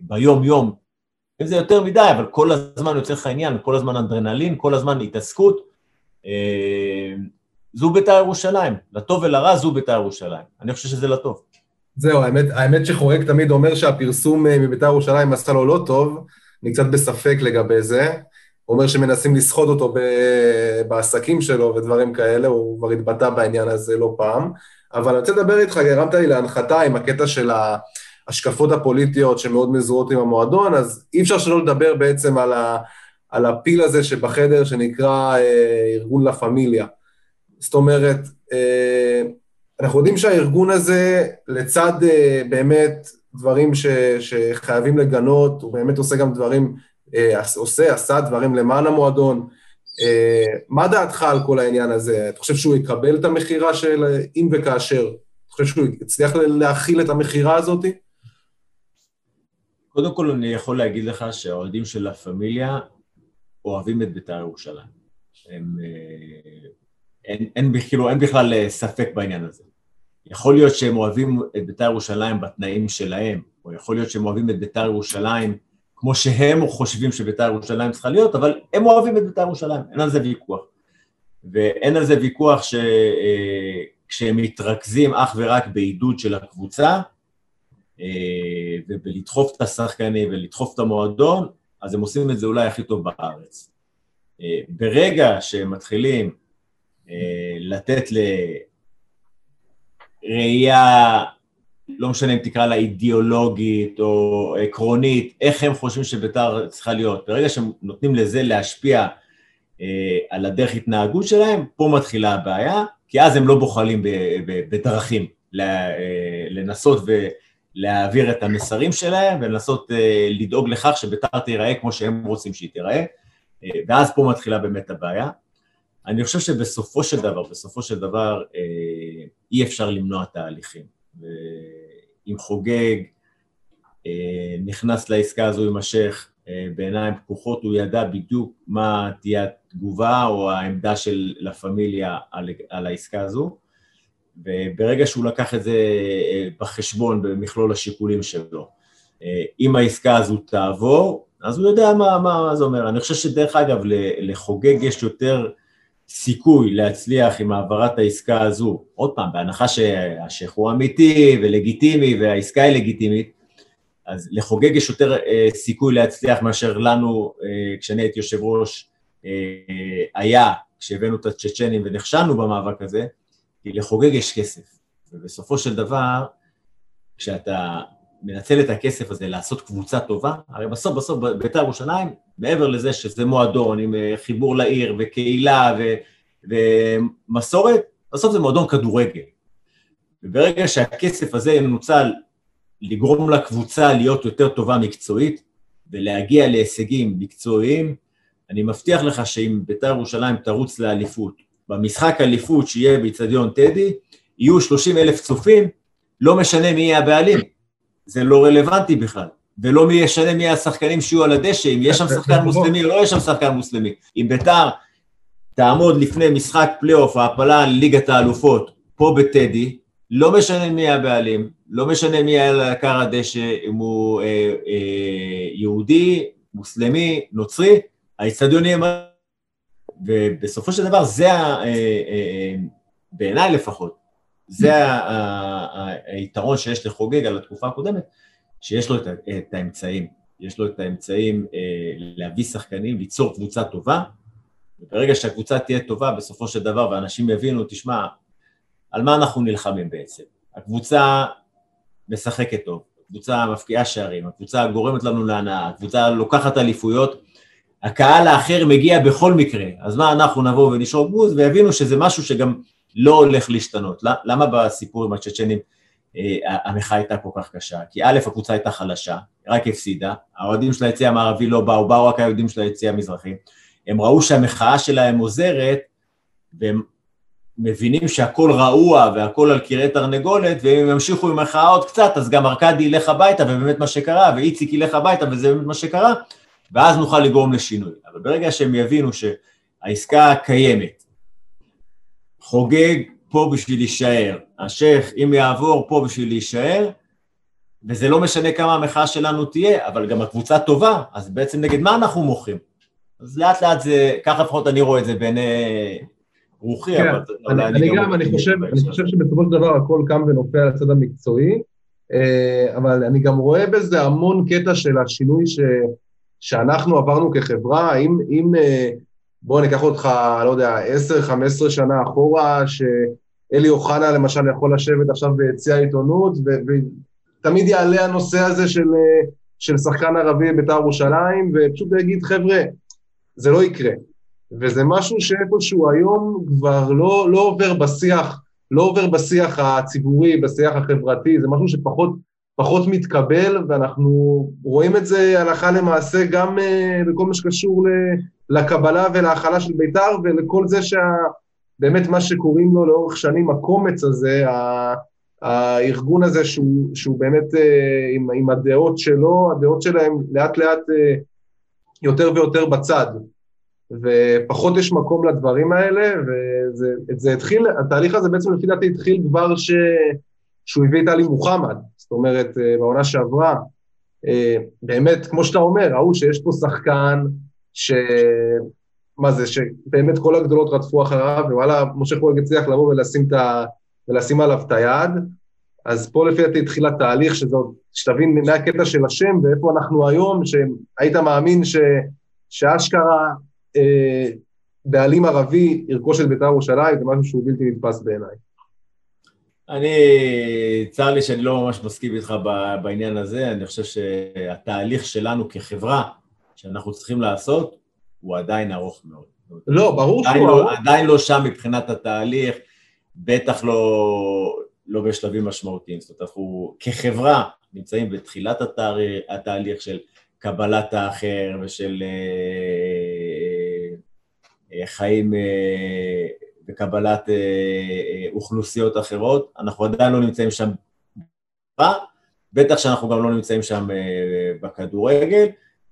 ביום-יום, אם זה יותר מדי, אבל כל הזמן יוצר לך עניין, כל הזמן אנדרנלין, כל הזמן התעסקות. אה, זו בית"ר ירושלים, לטוב ולרע זו בית"ר ירושלים. אני חושב שזה לטוב. זהו, האמת, האמת שחורג תמיד אומר שהפרסום אה, מבית"ר ירושלים עשה לו לא טוב, אני קצת בספק לגבי זה. הוא אומר שמנסים לסחוט אותו ב... בעסקים שלו ודברים כאלה, הוא כבר התבטא בעניין הזה לא פעם. אבל אני רוצה לדבר איתך, הרמת לי להנחתה עם הקטע של ההשקפות הפוליטיות שמאוד מזוהות עם המועדון, אז אי אפשר שלא לדבר בעצם על, ה... על הפיל הזה שבחדר שנקרא אה, ארגון לה פמיליה. זאת אומרת, אה, אנחנו יודעים שהארגון הזה, לצד אה, באמת דברים ש, שחייבים לגנות, הוא באמת עושה גם דברים, אה, עושה, עשה דברים למען המועדון. מה דעתך על כל העניין הזה? אתה חושב שהוא יקבל את המכירה של אם וכאשר? אתה חושב שהוא יצליח להכיל את המכירה הזאת? קודם כל אני יכול להגיד לך שהאוהדים של לה פמיליה אוהבים את בית"ר ירושלים. הם אין, אין, כאילו, אין בכלל אה, ספק בעניין הזה. יכול להיות שהם אוהבים את בית"ר ירושלים בתנאים שלהם, או יכול להיות שהם אוהבים את בית"ר ירושלים כמו שהם חושבים שבית"ר ירושלים צריכה להיות, אבל הם אוהבים את בית"ר ירושלים, אין על זה ויכוח. ואין על זה ויכוח שכשהם אה, מתרכזים אך ורק בעידוד של הקבוצה, אה, ובלדחוף את השחקנים ולדחוף את המועדון, אז הם עושים את זה אולי הכי טוב בארץ. ברגע שהם מתחילים אה, לתת לראייה, לא משנה אם תקרא לה אידיאולוגית או עקרונית, איך הם חושבים שבית"ר צריכה להיות. ברגע שהם נותנים לזה להשפיע אה, על הדרך התנהגות שלהם, פה מתחילה הבעיה, כי אז הם לא בוחלים בדרכים אה, לנסות ולהעביר את המסרים שלהם ולנסות לדאוג לכך שבית"ר תיראה כמו שהם רוצים שהיא תיראה, ואז פה מתחילה באמת הבעיה. אני חושב שבסופו של דבר, בסופו של דבר אה, אי אפשר למנוע תהליכים. אם חוגג אה, נכנס לעסקה הזו השייח אה, בעיניים פקוחות, הוא ידע בדיוק מה תהיה התגובה או העמדה של לה פמיליה על, על העסקה הזו, וברגע שהוא לקח את זה בחשבון במכלול השיקולים שלו, אם העסקה הזו תעבור, אז הוא יודע מה, מה זה אומר. אני חושב שדרך אגב, לחוגג יש יותר סיכוי להצליח עם העברת העסקה הזו, עוד פעם, בהנחה שהשייח הוא אמיתי ולגיטימי והעסקה היא לגיטימית, אז לחוגג יש יותר אה, סיכוי להצליח מאשר לנו, אה, כשאני הייתי יושב ראש, אה, היה, כשהבאנו את הצ'צ'נים ונכשלנו במאבק הזה, כי לחוגג יש כסף. ובסופו של דבר, כשאתה מנצל את הכסף הזה לעשות קבוצה טובה, הרי בסוף בסוף בית"ר ירושלים, מעבר לזה שזה מועדון עם אה, חיבור לעיר וקהילה ו, ומסורת, בסוף זה מועדון כדורגל. וברגע שהכסף הזה ינוצל לגרום לקבוצה להיות יותר טובה מקצועית ולהגיע להישגים מקצועיים, אני מבטיח לך שאם בית"ר ירושלים תרוץ לאליפות במשחק אליפות שיהיה באיצטדיון טדי, יהיו 30 אלף צופים, לא משנה מי יהיה הבעלים. זה לא רלוונטי בכלל. ולא משנה מי השחקנים שיהיו על הדשא, אם יש שם [laughs] שחקן מוסלמי או לא יש שם שחקן מוסלמי. אם ביתר תעמוד לפני משחק פלייאוף, העפלה לליגת האלופות, פה בטדי, לא משנה מי הבעלים, לא משנה מי היה על עקר הדשא, אם הוא אה, אה, יהודי, מוסלמי, נוצרי, האיצטדיון יהיה... ובסופו של דבר זה, אה, אה, אה, בעיניי לפחות, זה היתרון שיש לחוגג על התקופה הקודמת, שיש לו את האמצעים, יש לו את האמצעים להביא שחקנים, ליצור קבוצה טובה, וברגע שהקבוצה תהיה טובה, בסופו של דבר, ואנשים יבינו, תשמע, על מה אנחנו נלחמים בעצם? הקבוצה משחקת טוב, הקבוצה מפקיעה שערים, הקבוצה גורמת לנו להנאה, הקבוצה לוקחת אליפויות, הקהל האחר מגיע בכל מקרה, אז מה אנחנו נבוא ונשרוק בוז ויבינו שזה משהו שגם לא הולך להשתנות. למה בסיפור עם הצ'צ'נים? אה, המחאה הייתה כל כך קשה? כי א', הקבוצה הייתה חלשה, רק הפסידה, האוהדים של היציא המערבי לא באו, באו רק האוהדים של היציא המזרחי, הם ראו שהמחאה שלהם עוזרת, והם מבינים שהכל רעוע והכל על קירי תרנגולת, ואם הם ימשיכו עם מחאה עוד קצת, אז גם ארכדי ילך הביתה, ובאמת מה שקרה, ואיציק ילך הביתה, וזה באמת מה שקרה, ואז נוכל לגרום לשינוי. אבל ברגע שהם יבינו שהעסקה קיימת, חוגג פה בשביל להישאר, השייח אם יעבור פה בשביל להישאר, וזה לא משנה כמה המחאה שלנו תהיה, אבל גם הקבוצה טובה, אז בעצם נגד מה אנחנו מוחים? אז לאט לאט זה, ככה לפחות אני רואה את זה בעיני רוחי, כן, אבל אני, אני, אני גם, אני חושב, אני חושב שבסופו של דבר הכל קם ונופל על הצד המקצועי, אה, אבל אני גם רואה בזה המון קטע של השינוי ש, שאנחנו עברנו כחברה, אם, אם אה, בוא ניקח אותך, לא יודע, 10-15 שנה אחורה, שאלי אוחנה למשל יכול לשבת עכשיו ביציע העיתונות, ותמיד יעלה הנושא הזה של, אה, של שחקן ערבי בית"ר ירושלים, ופשוט יגיד, חבר'ה, זה לא יקרה. וזה משהו שאיפשהו היום כבר לא, לא עובר בשיח, לא עובר בשיח הציבורי, בשיח החברתי, זה משהו שפחות פחות מתקבל, ואנחנו רואים את זה הלכה למעשה גם uh, בכל מה שקשור לקבלה ולהכלה של בית"ר, ולכל זה שבאמת מה שקוראים לו לאורך שנים, הקומץ הזה, הארגון הזה שהוא, שהוא באמת uh, עם, עם הדעות שלו, הדעות שלהם לאט לאט uh, יותר ויותר בצד. ופחות יש מקום לדברים האלה, ואת זה התחיל, התהליך הזה בעצם לפי דעתי התחיל כבר ש... שהוא הביא את עלי מוחמד, זאת אומרת, אה, בעונה שעברה, אה, באמת, כמו שאתה אומר, ראו שיש פה שחקן ש... מה זה, שבאמת כל הגדולות רדפו אחריו, ווואלה, משה חורג הצליח לבוא ולשים, ה... ולשים עליו את היד, אז פה לפי דעתי התחיל התהליך, שזה עוד, שתבין מהקטע של השם ואיפה אנחנו היום, שהיית מאמין ש... שאשכרה אה, בעלים ערבי ירכוש את בית"ר ירושלים, זה משהו שהוא בלתי נתפס בעיניי. אני, צר לי שאני לא ממש מסכים איתך בעניין הזה, אני חושב שהתהליך שלנו כחברה, שאנחנו צריכים לעשות, הוא עדיין ארוך מאוד. לא, ברור שהוא לא, עדיין לא שם מבחינת התהליך, בטח לא, לא בשלבים משמעותיים. זאת אומרת, אנחנו כחברה נמצאים בתחילת התהליך, התהליך של קבלת האחר ושל אה, אה, חיים אה, בקבלת אה, אה, אוכלוסיות אחרות, אנחנו עדיין לא נמצאים שם, בטח שאנחנו גם לא נמצאים שם אה, בכדורגל,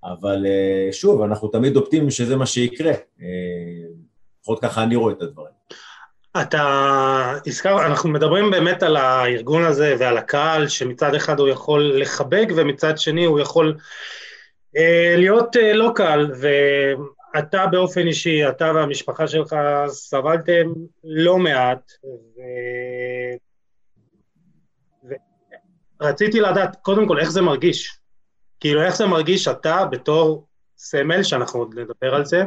אבל אה, שוב, אנחנו תמיד אופטימיים שזה מה שיקרה, אה, לפחות ככה אני רואה את הדברים. אתה הזכר, אנחנו מדברים באמת על הארגון הזה ועל הקהל, שמצד אחד הוא יכול לחבק ומצד שני הוא יכול אה, להיות אה, לא קל, אתה באופן אישי, אתה והמשפחה שלך סבלתם לא מעט, ו... ורציתי לדעת, קודם כל, איך זה מרגיש? כאילו, איך זה מרגיש אתה בתור סמל, שאנחנו עוד נדבר על זה,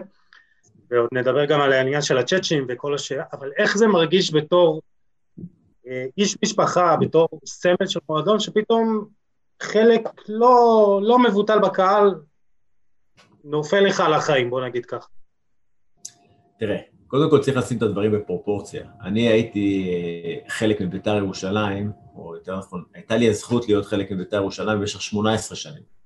ועוד נדבר גם על העניין של הצ'אצ'ים וכל השאלה, אבל איך זה מרגיש בתור אה, איש משפחה, בתור סמל של מועדון, שפתאום חלק לא, לא מבוטל בקהל נופל לך על החיים, בוא נגיד ככה. תראה, קודם כל צריך לשים את הדברים בפרופורציה. אני הייתי אה, חלק מביתר ירושלים, או יותר נכון, הייתה לי הזכות להיות חלק מביתר ירושלים במשך 18 שנים.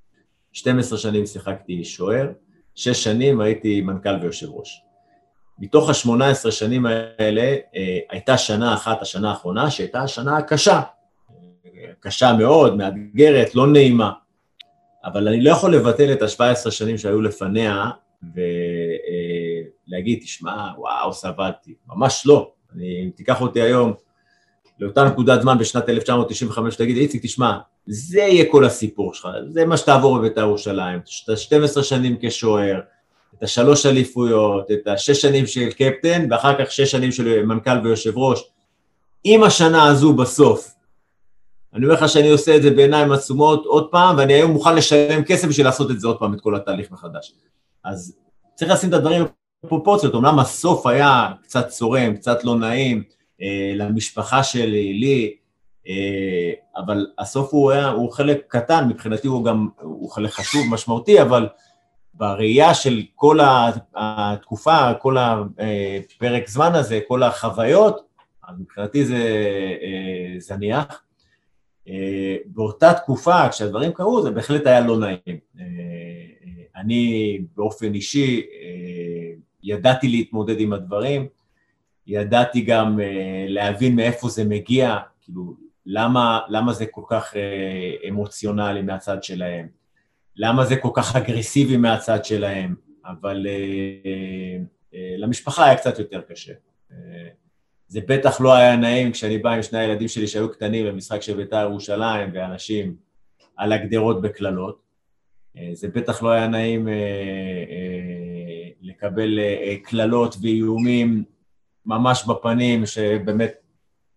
12 שנים שיחקתי שוער, 6 שנים הייתי מנכ"ל ויושב ראש. מתוך ה-18 שנים האלה, אה, הייתה שנה אחת, השנה האחרונה, שהייתה שנה קשה. קשה מאוד, מאתגרת, לא נעימה. אבל אני לא יכול לבטל את ה-17 שנים שהיו לפניה ולהגיד, תשמע, וואו, סבלתי. ממש לא. אני, אם תיקח אותי היום לאותה נקודת זמן בשנת 1995, תגיד, איציק, תשמע, זה יהיה כל הסיפור שלך, זה מה שתעבור בבית"ר ירושלים, את 12 שנים כשוער, את השלוש אליפויות, את השש שנים של קפטן, ואחר כך שש שנים של מנכ"ל ויושב ראש. אם השנה הזו בסוף, אני אומר לך שאני עושה את זה בעיניים עצומות עוד פעם, ואני היום מוכן לשלם כסף בשביל לעשות את זה עוד פעם, את כל התהליך מחדש. אז צריך לשים את הדברים בפרופורציות, אמנם הסוף היה קצת צורם, קצת לא נעים, למשפחה שלי, לי, אה, אבל הסוף הוא, היה, הוא חלק קטן, מבחינתי הוא גם, הוא חלק חשוב, משמעותי, אבל בראייה של כל התקופה, כל הפרק זמן הזה, כל החוויות, מבחינתי זה אה, זניח. באותה תקופה, כשהדברים קרו, זה בהחלט היה לא נעים. אני באופן אישי ידעתי להתמודד עם הדברים, ידעתי גם להבין מאיפה זה מגיע, כאילו, למה, למה זה כל כך אה, אמוציונלי מהצד שלהם, למה זה כל כך אגרסיבי מהצד שלהם, אבל אה, אה, למשפחה היה קצת יותר קשה. אה, זה בטח לא היה נעים כשאני בא עם שני הילדים שלי שהיו קטנים במשחק של בית"ר ירושלים ואנשים על הגדרות בקללות. אה, זה בטח לא היה נעים אה, אה, לקבל אה, קללות ואיומים ממש בפנים, שבאמת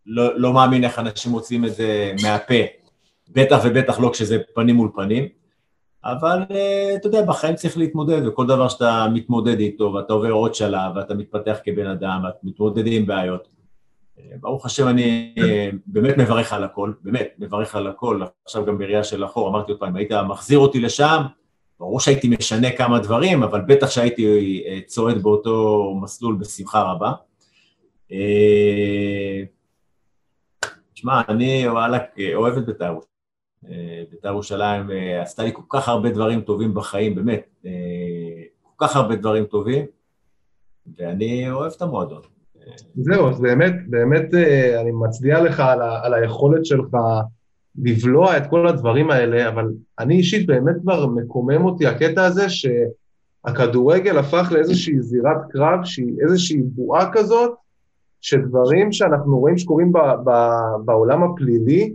לא, לא מאמין איך אנשים מוצאים את זה מהפה, בטח ובטח לא כשזה פנים מול פנים, אבל uh, אתה יודע, בחיים צריך להתמודד, וכל דבר שאתה מתמודד איתו, ואתה עובר עוד שלב, ואתה מתפתח כבן אדם, ואתה מתמודד עם בעיות. Uh, ברוך השם, אני uh, באמת מברך על הכל, באמת, מברך על הכל, עכשיו גם בראייה של אחור, אמרתי עוד פעם, היית מחזיר אותי לשם, ברור שהייתי משנה כמה דברים, אבל בטח שהייתי צועד באותו מסלול בשמחה רבה. שמע, אני וואלה אוהב את בית"ר. אה, בית"ר ירושלים אה, עשתה לי כל כך הרבה דברים טובים בחיים, באמת, אה, כל כך הרבה דברים טובים, ואני אוהב את המועדון. זהו, אז באמת, באמת אני מצדיע לך על, ה, על היכולת שלך לבלוע את כל הדברים האלה, אבל אני אישית באמת כבר מקומם אותי הקטע הזה שהכדורגל הפך לאיזושהי זירת קרב, שהיא איזושהי בועה כזאת, שדברים שאנחנו רואים שקורים ב, ב, בעולם הפלילי,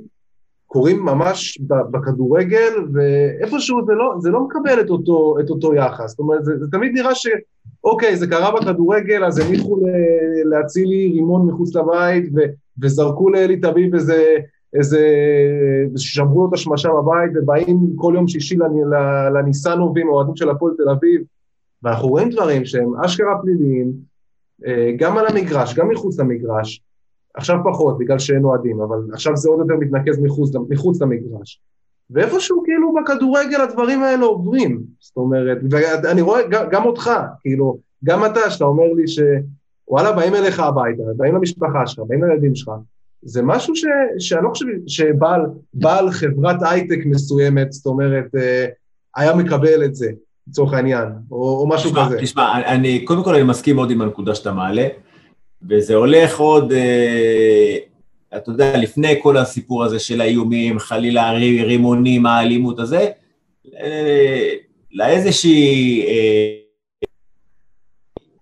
קורים ממש בכדורגל, ואיפשהו זה לא, זה לא מקבל את אותו, את אותו יחס. זאת אומרת, זה, זה תמיד נראה שאוקיי, זה קרה בכדורגל, אז הניחו להציל לי רימון מחוץ לבית, ו, וזרקו לאלי תביב איזה, איזה, שמרו לו את השמשה בבית, ובאים כל יום שישי לניסנובים, אוהדים של הפועל תל אביב, ואנחנו רואים דברים שהם אשכרה פליליים, גם על המגרש, גם מחוץ למגרש, עכשיו פחות, בגלל שאין אוהדים, אבל עכשיו זה עוד יותר מתנקז מחוץ, מחוץ למגרש. ואיפשהו כאילו בכדורגל הדברים האלה עוברים, זאת אומרת, ואני רואה גם, גם אותך, כאילו, גם אתה, שאתה אומר לי שוואלה, באים אליך הביתה, באים למשפחה שלך, באים לילדים שלך, זה משהו ש, שאני לא חושב שבעל חברת הייטק מסוימת, זאת אומרת, אה, היה מקבל את זה. לצורך העניין, או, או משהו תשמע, כזה. תשמע, אני, קודם כל אני מסכים מאוד עם הנקודה שאתה מעלה, וזה הולך עוד, אה, אתה יודע, לפני כל הסיפור הזה של האיומים, חלילה רימונים, האלימות הזה, אה, לאיזושהי אה,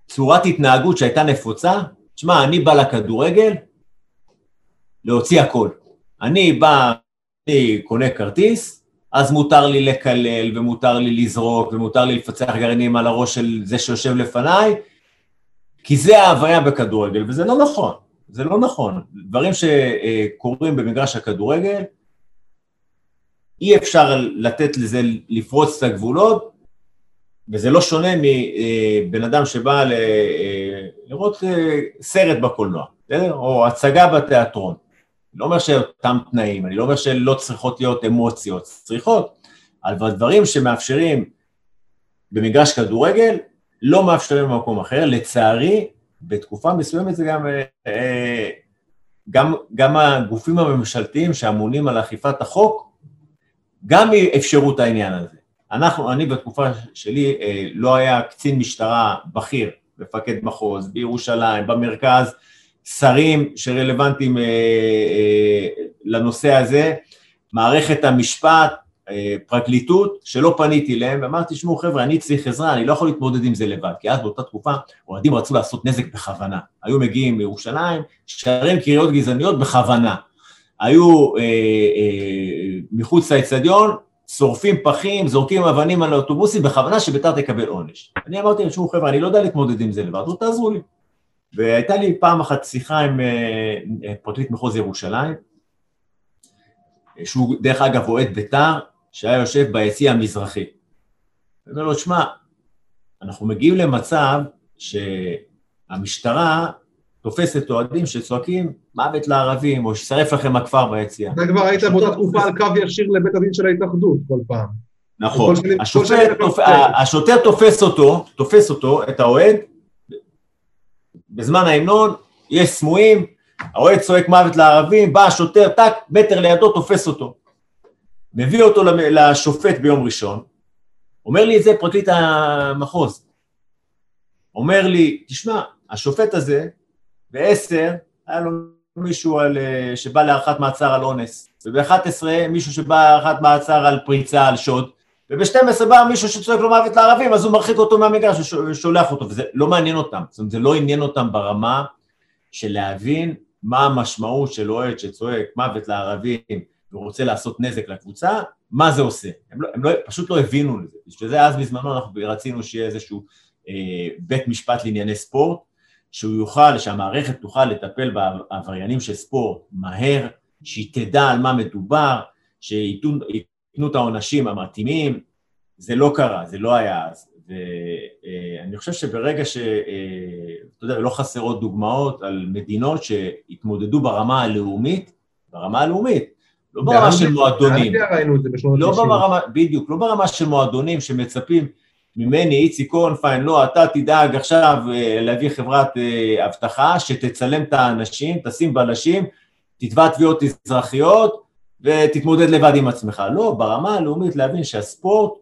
צורת התנהגות שהייתה נפוצה, תשמע, אני בא לכדורגל להוציא הכל. אני בא, אני קונה כרטיס, אז מותר לי לקלל, ומותר לי לזרוק, ומותר לי לפצח גרעינים על הראש של זה שיושב לפניי, כי זה ההוויה בכדורגל, וזה לא נכון, זה לא נכון. דברים שקורים במגרש הכדורגל, אי אפשר לתת לזה לפרוץ את הגבולות, וזה לא שונה מבן אדם שבא לראות סרט בקולנוע, או הצגה בתיאטרון. לא אומר שאותם תנאים, אני לא אומר שלא צריכות להיות אמוציות, צריכות, אבל דברים שמאפשרים במגרש כדורגל, לא מאפשרים במקום אחר. לצערי, בתקופה מסוימת זה גם, אה, גם, גם הגופים הממשלתיים שאמונים על אכיפת החוק, גם אפשרו את העניין הזה. אנחנו, אני בתקופה שלי, אה, לא היה קצין משטרה בכיר מפקד מחוז, בירושלים, במרכז, שרים שרלוונטיים אה, אה, לנושא הזה, מערכת המשפט, אה, פרקליטות, שלא פניתי אליהם, ואמרתי, תשמעו חבר'ה, אני צריך עזרה, אני לא יכול להתמודד עם זה לבד, כי אז באותה תקופה אוהדים רצו לעשות נזק בכוונה. היו מגיעים מירושלים, שרים קריאות גזעניות בכוונה. היו אה, אה, מחוץ לאצטדיון, שורפים פחים, זורקים אבנים על האוטובוסים בכוונה שביתר תקבל עונש. אני אמרתי להם, תשמעו חבר'ה, אני לא יודע להתמודד עם זה לבד, תעזרו לי. והייתה לי פעם אחת שיחה עם אה, פרקליט מחוז ירושלים, שהוא דרך אגב אוהד בית"ר, שהיה יושב ביציא המזרחי. אני אומר לו, שמע, אנחנו מגיעים למצב שהמשטרה תופסת אוהדים שצועקים מוות לערבים, או ששרף לכם הכפר ביציאה. אתה כבר היית באותה תקופה על קו ישיר לבית הדין של ההתאחדות כל פעם. נכון. השוטר תופס אותו, תופס אותו, את האוהד, בזמן ההמנון, יש סמויים, האוהד צועק מוות לערבים, בא השוטר, טאק, מטר לידו, תופס אותו. מביא אותו לשופט ביום ראשון, אומר לי את זה פרקליט המחוז. אומר לי, תשמע, השופט הזה, בעשר, היה לו מישהו על, שבא להארכת מעצר על אונס, וב-11 מישהו שבא להארכת מעצר על פריצה, על שוד, וב-12 בא מישהו שצועק לו מוות לערבים, אז הוא מרחיק אותו מהמגרש ושולח אותו, וזה לא מעניין אותם, זאת אומרת, זה לא עניין אותם ברמה של להבין מה המשמעות של אוהד שצועק מוות לערבים ורוצה לעשות נזק לקבוצה, מה זה עושה. הם, לא, הם לא, פשוט לא הבינו לזה. בשביל זה אז בזמנו אנחנו רצינו שיהיה איזשהו אה, בית משפט לענייני ספורט, שהוא יוכל, שהמערכת תוכל לטפל בעבריינים של ספורט מהר, שהיא תדע על מה מדובר, שייתנו את העונשים המתאימים, זה לא קרה, זה לא היה אז. ואני חושב שברגע ש... אה, אתה יודע, לא חסרות דוגמאות על מדינות שהתמודדו ברמה הלאומית, ברמה הלאומית, לא ברמה של מועדונים. לא ברמה, בדיוק, לא ברמה של מועדונים שמצפים ממני, איציק קורנפיין, לא, אתה תדאג עכשיו אה, להביא חברת אה, אבטחה שתצלם את האנשים, תשים בלשים, תתבע תביעות אזרחיות ותתמודד לבד עם עצמך. לא, ברמה הלאומית להבין שהספורט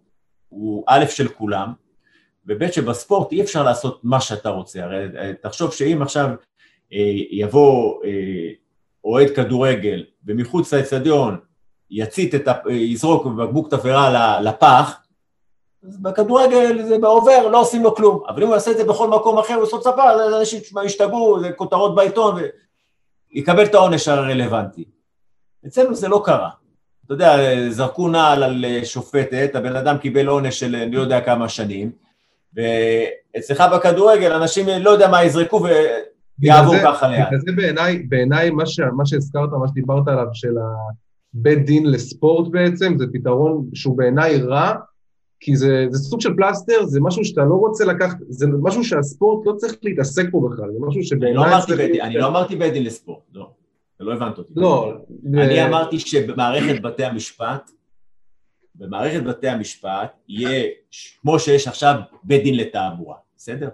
הוא א' של כולם, וב' שבספורט אי אפשר לעשות מה שאתה רוצה. הרי אה, תחשוב שאם עכשיו יבוא אוהד כדורגל ומחוץ לאצטדיון יצית את, יזרוק בקבוק תבערה לפח, אז בכדורגל זה בעובר, לא עושים לו כלום. אבל אם הוא יעשה את זה בכל מקום אחר, הוא עושה צפה, אז אנשים ישתגעו, זה כותרות בעיתון, ויקבל את העונש הרלוונטי. אצלנו זה לא קרה. אתה יודע, זרקו נעל על שופטת, הבן אדם קיבל עונש של אני לא יודע כמה שנים, ואצלך בכדורגל אנשים לא יודע מה יזרקו ויעבור ככה ליד. וזה בעיניי, בעיניי מה, ש, מה שהזכרת, מה שדיברת עליו, של הבית דין לספורט בעצם, זה פתרון שהוא בעיניי רע, כי זה, זה סוג של פלסטר, זה משהו שאתה לא רוצה לקחת, זה משהו שהספורט לא צריך להתעסק פה בכלל, זה משהו שבעיניי... לא צריך... בית, אני לא אמרתי בית דין לספורט, לא. לא הבנת אותי. לא. אני ו... אמרתי שבמערכת בתי המשפט, במערכת בתי המשפט יהיה, כמו שיש עכשיו בית דין לתעבורה, בסדר?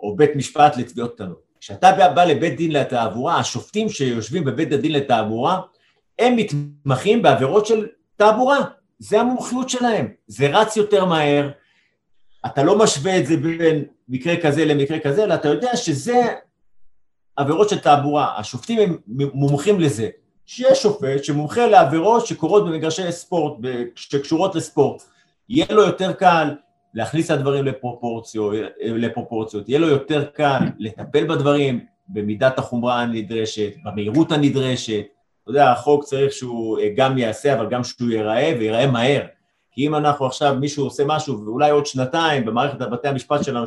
או בית משפט לתביעות קטנות. כשאתה בא לבית דין לתעבורה, השופטים שיושבים בבית הדין לתעבורה, הם מתמחים בעבירות של תעבורה. זה המומחיות שלהם, זה רץ יותר מהר, אתה לא משווה את זה בין מקרה כזה למקרה כזה, אלא אתה יודע שזה עבירות של תעבורה, השופטים הם מומחים לזה, שיש שופט שמומחה לעבירות שקורות במגרשי ספורט, שקשורות לספורט, יהיה לו יותר קל להכניס את הדברים לפרופורציות, לפרופורציות, יהיה לו יותר קל לטפל בדברים במידת החומרה הנדרשת, במהירות הנדרשת, אתה יודע, החוק צריך שהוא אה, גם יעשה, אבל גם שהוא ייראה, וייראה מהר. כי אם אנחנו עכשיו, מישהו עושה משהו, ואולי עוד שנתיים במערכת בתי המשפט שלנו,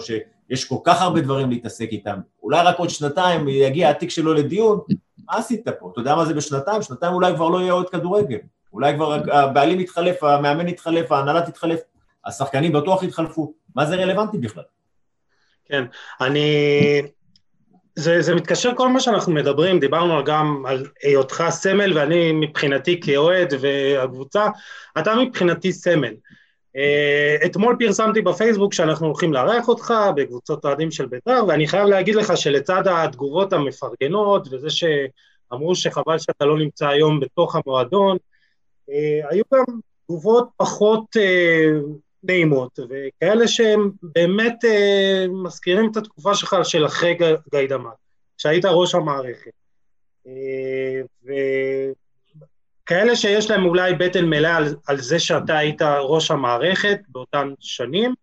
שיש כל כך הרבה דברים להתעסק איתם, אולי רק עוד שנתיים יגיע התיק שלו לדיון, מה עשית פה? אתה יודע מה זה בשנתיים? שנתיים אולי כבר לא יהיה עוד כדורגל. אולי כבר הבעלים יתחלף, המאמן יתחלף, ההנהלה תתחלף, השחקנים בטוח יתחלפו. מה זה רלוונטי בכלל? כן, אני זה, זה מתקשר כל מה שאנחנו מדברים, דיברנו גם על היותך סמל ואני מבחינתי כאוהד והקבוצה, אתה מבחינתי סמל. Uh, אתמול פרסמתי בפייסבוק שאנחנו הולכים לארח אותך בקבוצות אוהדים של בית"ר ואני חייב להגיד לך שלצד התגובות המפרגנות וזה שאמרו שחבל שאתה לא נמצא היום בתוך המועדון, uh, היו גם תגובות פחות uh, נעימות, וכאלה שהם באמת אה, מזכירים את התקופה שלך של אחרי גיידמק, כשהיית ראש המערכת. אה, וכאלה שיש להם אולי בטן מלאה על, על זה שאתה היית ראש המערכת באותן שנים.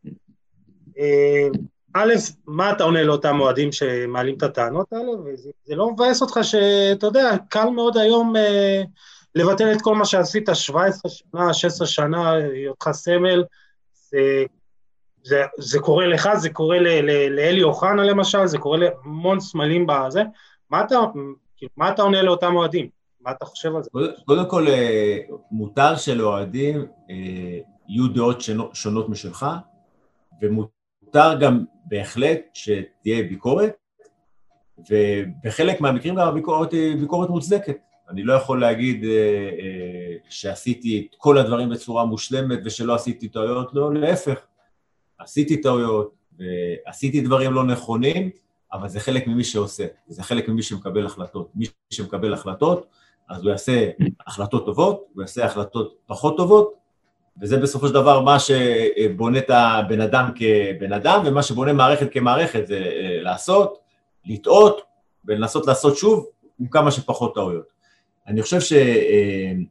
אה, א', מה אתה עונה לאותם אוהדים שמעלים את הטענות האלה, וזה לא מבאס אותך שאתה יודע, קל מאוד היום אה, לבטל את כל מה שעשית 17 שנה, 16 שנה, היותך סמל, זה, זה, זה קורה לך, זה קורה לאלי אוחנה למשל, זה קורה להמון סמלים בזה, מה אתה, כאילו, מה אתה עונה לאותם אוהדים? מה אתה חושב על זה? קודם כל, אה, מותר שלאוהדים אה, יהיו דעות שונות משלך, ומותר גם בהחלט שתהיה ביקורת, ובחלק מהמקרים גם הביקורת היא ביקורת מוצדקת. אני לא יכול להגיד אה, אה, שעשיתי את כל הדברים בצורה מושלמת ושלא עשיתי טעויות, לא, להפך. עשיתי טעויות ועשיתי דברים לא נכונים, אבל זה חלק ממי שעושה, זה חלק ממי שמקבל החלטות. מי שמקבל החלטות, אז הוא יעשה החלטות טובות, הוא יעשה החלטות פחות טובות, וזה בסופו של דבר מה שבונה את הבן אדם כבן אדם, ומה שבונה מערכת כמערכת זה אה, לעשות, לטעות, ולנסות לעשות שוב עם כמה שפחות טעויות. אני חושב שאלי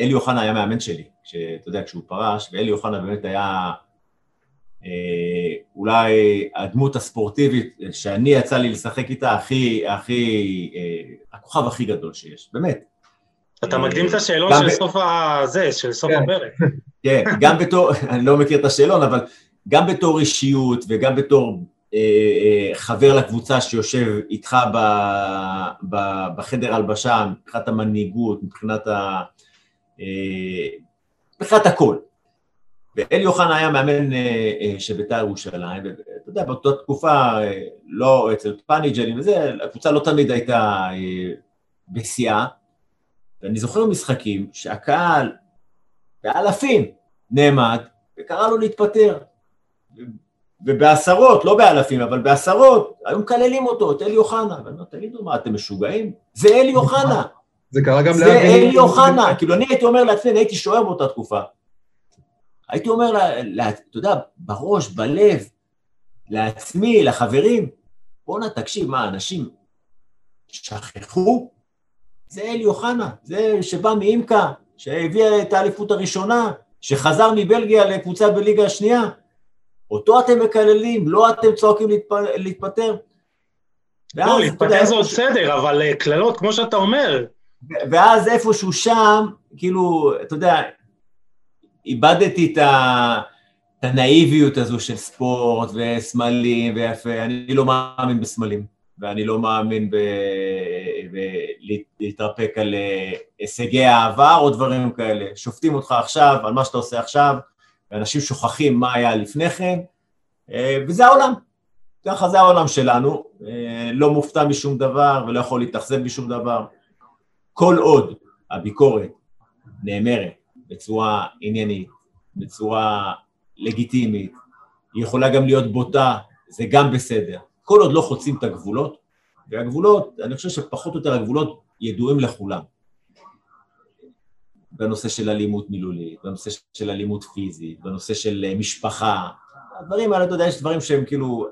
אה, אוחנה היה מאמן שלי, שאתה יודע, כשהוא פרש, ואלי אוחנה באמת היה אה, אולי הדמות הספורטיבית שאני יצא לי לשחק איתה הכי, הכי, הכוכב הכי גדול שיש, באמת. אתה מקדים את השאלון של סוף הזה, של סוף. הפרק. [laughs] כן, גם בתור, [laughs] אני לא מכיר את השאלון, אבל גם בתור אישיות וגם בתור אה, אה, חבר לקבוצה שיושב איתך בחדר הלבשה, מבחינת המנהיגות, מבחינת ה... אה, מבחינת הכל. ואלי אוחנה היה מאמן של בית"ר ירושלים, ואתה יודע, באותה תקופה, לא אצל פאניג'לים וזה, הקבוצה לא תמיד הייתה בשיאה, ואני זוכר משחקים שהקהל באלפים נעמד וקרא לו להתפטר. ובעשרות, לא באלפים, אבל בעשרות, היו מקללים אותו, את אלי אוחנה. ואני אומר, תגידו, מה, אתם משוגעים? זה אלי אוחנה. זה קרה גם זה אלי אוחנה. כאילו, אני הייתי אומר לעצמי, אני הייתי שוער באותה תקופה. הייתי אומר, אתה יודע, בראש, בלב, לעצמי, לחברים, בואנה, תקשיב, מה, אנשים שכחו? זה אלי אוחנה, זה שבא מאימקה, שהביא את האליפות הראשונה, שחזר מבלגיה לקבוצה בליגה השנייה. אותו אתם מקללים, לא אתם צועקים להתפטר. לא, להתפטר זה עוד בסדר, אבל אה, קללות, כמו שאתה אומר. ואז איפשהו שם, כאילו, אתה יודע, איבדתי את, ה... את הנאיביות הזו של ספורט וסמלים ויפה, אני לא מאמין בסמלים, ואני לא מאמין ב... להתרפק על אה, הישגי העבר או דברים כאלה. שופטים אותך עכשיו על מה שאתה עושה עכשיו, ואנשים שוכחים מה היה לפני כן, אה, וזה העולם. ככה זה העולם שלנו, אה, לא מופתע משום דבר ולא יכול להתאכזב משום דבר. כל עוד הביקורת נאמרת בצורה עניינית, בצורה לגיטימית, היא יכולה גם להיות בוטה, זה גם בסדר. כל עוד לא חוצים את הגבולות, והגבולות, אני חושב שפחות או יותר הגבולות ידועים לכולם. בנושא של אלימות מילולית, בנושא של אלימות פיזית, בנושא של אה, משפחה, הדברים האלה, אתה יודע, יש דברים שהם כאילו,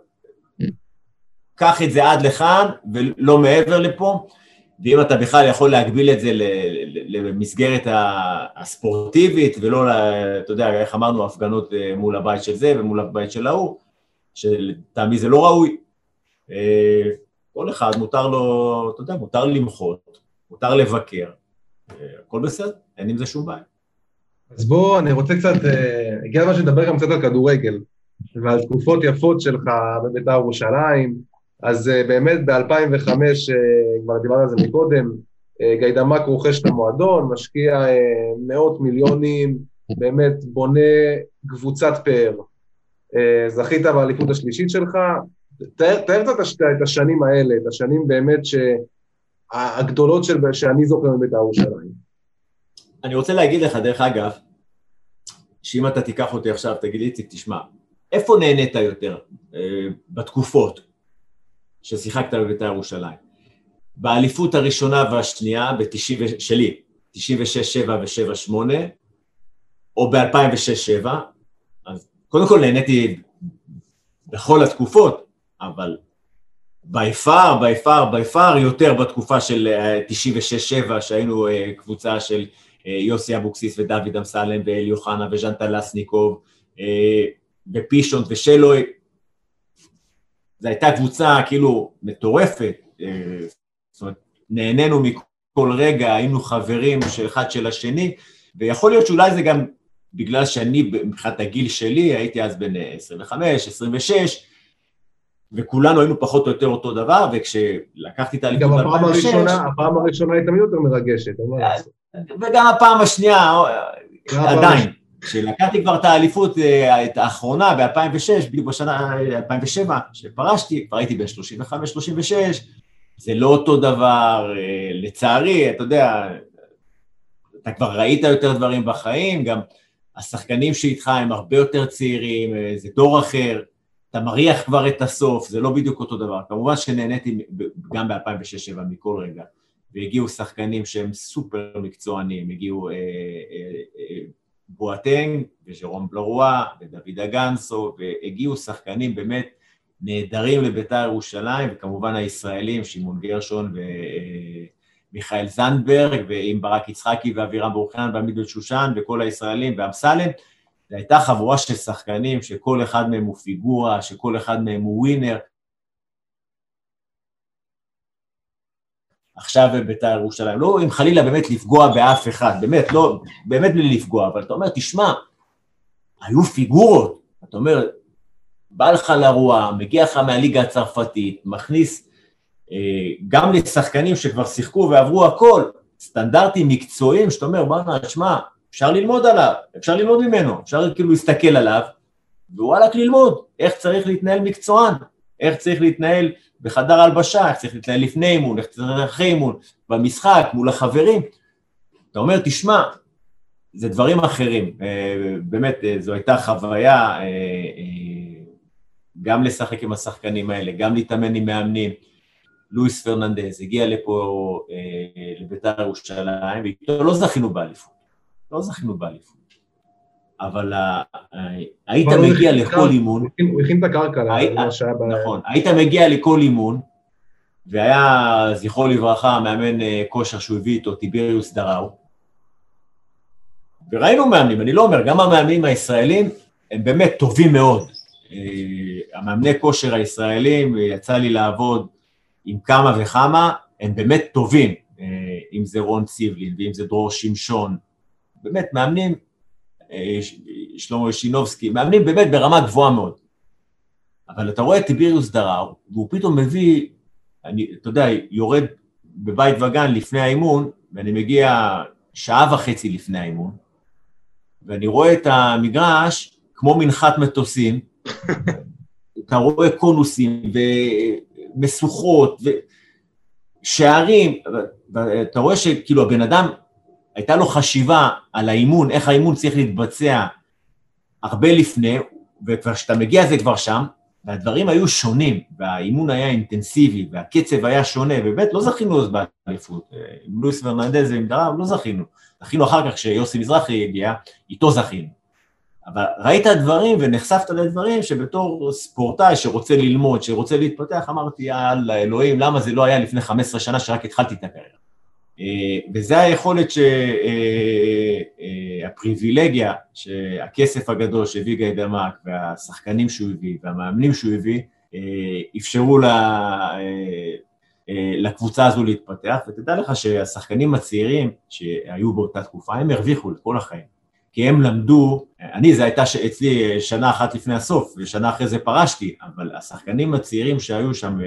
קח את זה עד לכאן ולא מעבר לפה, ואם אתה בכלל יכול להגביל את זה למסגרת הספורטיבית, ולא, אתה יודע, איך אמרנו, הפגנות אה, מול הבית של זה ומול הבית של ההוא, שלטעמי זה לא ראוי. אה, כל אחד מותר לו, אתה יודע, מותר למחות, מותר לבקר, הכל בסדר, אין עם זה שום בעיה. אז בוא, אני רוצה קצת, אה, הגיע הזמן שנדבר גם קצת על כדורגל, ועל תקופות יפות שלך בבית"ר ירושלים. אז אה, באמת ב-2005, אה, כבר דיברנו על זה מקודם, גיידמק רוכש את המועדון, משקיע מאות מיליונים, באמת בונה קבוצת פאר. זכית באליפות השלישית שלך, תאר, תאר את השנים האלה, את השנים באמת הגדולות של, שאני זוכר מבית"ר ירושלים. אני רוצה להגיד לך, דרך אגב, שאם אתה תיקח אותי עכשיו, תגיד לי, איציק, תשמע, איפה נהנית יותר אה, בתקופות ששיחקת בבית"ר ירושלים? באליפות הראשונה והשנייה, ב- שלי, 96-7 ו-7-8, או ב-2006-2007, אז קודם כל נהניתי בכל התקופות, אבל בי פאר, בי פאר, בי פאר יותר בתקופה של 96-7, אה, שהיינו אה, קבוצה של אה, יוסי אבוקסיס ודוד אמסלם ואלי אוחנה וז'אן טלסניקוב ופישון ושלוי. זו הייתה קבוצה כאילו מטורפת, זאת אומרת, נהנינו מכל רגע, היינו חברים של אחד של השני, ויכול להיות שאולי זה גם בגלל שאני, מבחינת הגיל שלי, הייתי אז בן 25, 26, וכולנו היינו פחות או יותר אותו דבר, וכשלקחתי את האליפות ב-2006... גם הפעם הראשונה, הפעם הראשונה היא תמיד יותר מרגשת, וגם הפעם השנייה, עדיין. כשלקחתי כבר את האליפות, אה, האחרונה ב-2006, בדיוק בשנה 2007, שפרשתי, כבר הייתי בן 35-36, זה לא אותו דבר, אה, לצערי, אתה יודע, אתה כבר ראית יותר דברים בחיים, גם השחקנים שאיתך הם הרבה יותר צעירים, אה, זה דור אחר, אתה מריח כבר את הסוף, זה לא בדיוק אותו דבר. כמובן שנהניתי גם ב-2006-2007 מכל רגע, והגיעו שחקנים שהם סופר מקצוענים, הגיעו אה, אה, אה, בואטנג וז'רום בלרואה ודוד אגנסו, והגיעו שחקנים באמת נהדרים לביתר ירושלים, וכמובן הישראלים, שמעון גרשון ומיכאל זנדברג, ועם ברק יצחקי ואבירם ברוכיאן ועמית בן שושן, וכל הישראלים ואמסלם. זו הייתה חבורה של שחקנים שכל אחד מהם הוא פיגורה, שכל אחד מהם הוא ווינר. עכשיו בבית"ר ירושלים, לא אם חלילה באמת לפגוע באף אחד, באמת, לא, באמת בלי לפגוע, אבל אתה אומר, תשמע, היו פיגורות, אתה אומר, בא לך לרוע, מגיע לך מהליגה הצרפתית, מכניס אה, גם לשחקנים שכבר שיחקו ועברו הכל, סטנדרטים מקצועיים, שאתה אומר, בוא'נה, שמע, אפשר ללמוד עליו, אפשר ללמוד ממנו, אפשר כאילו להסתכל עליו, ווואלכ ללמוד איך צריך להתנהל מקצוען, איך צריך להתנהל בחדר הלבשה, איך צריך להתנהל לפני אימון, איך צריך אחרי אימון, במשחק, מול החברים. אתה אומר, תשמע, זה דברים אחרים. אה, באמת, אה, זו הייתה חוויה אה, גם לשחק עם השחקנים האלה, גם להתאמן עם מאמנים. לואיס פרננדז הגיע לפה, לביתר ירושלים, ואיתו לא זכינו באליפות. לא זכינו באליפות. אבל אה, היית מגיע לכל אימון... הוא הכין את הקרקע למה שהיה ב... נכון, היית מגיע לכל אימון, והיה, זכרו לברכה, מאמן אה, כושר שהוא הביא איתו, טיבריוס דראו. וראינו מאמנים, אני לא אומר, גם המאמנים הישראלים הם באמת טובים מאוד. אה, המאמני כושר הישראלים, יצא לי לעבוד עם כמה וכמה, הם באמת טובים, אם זה רון ציבלין, ואם זה דרור שמשון, באמת מאמנים, שלמה שינובסקי, מאמנים באמת ברמה גבוהה מאוד. אבל אתה רואה את טיביריוס דראר, והוא פתאום מביא, אני, אתה יודע, יורד בבית וגן לפני האימון, ואני מגיע שעה וחצי לפני האימון, ואני רואה את המגרש כמו מנחת מטוסים, [laughs] אתה רואה קונוסים ומשוכות ושערים, ואתה רואה שכאילו הבן אדם הייתה לו חשיבה על האימון, איך האימון צריך להתבצע הרבה לפני, וכשאתה מגיע זה כבר שם, והדברים היו שונים, והאימון היה אינטנסיבי, והקצב היה שונה, ובאמת לא זכינו אז באליפות, עם לואיס ורננדז ועם דראם לא זכינו, זכינו אחר כך כשיוסי מזרחי הגיע, איתו זכינו. אבל ראית דברים ונחשפת לדברים שבתור ספורטאי שרוצה ללמוד, שרוצה להתפתח, אמרתי, יאללה, אלוהים, למה זה לא היה לפני 15 שנה שרק התחלתי את הקריירה? אה, וזה היכולת, ש... אה, אה, שהכסף הגדול שהביא גיא דמק והשחקנים שהוא הביא והמאמנים שהוא הביא, אפשרו לה, לקבוצה הזו להתפתח, ותדע לך שהשחקנים הצעירים שהיו באותה תקופה, הם הרוויחו לכל החיים. כי הם למדו, אני, זה הייתה אצלי שנה אחת לפני הסוף, ושנה אחרי זה פרשתי, אבל השחקנים הצעירים שהיו שם,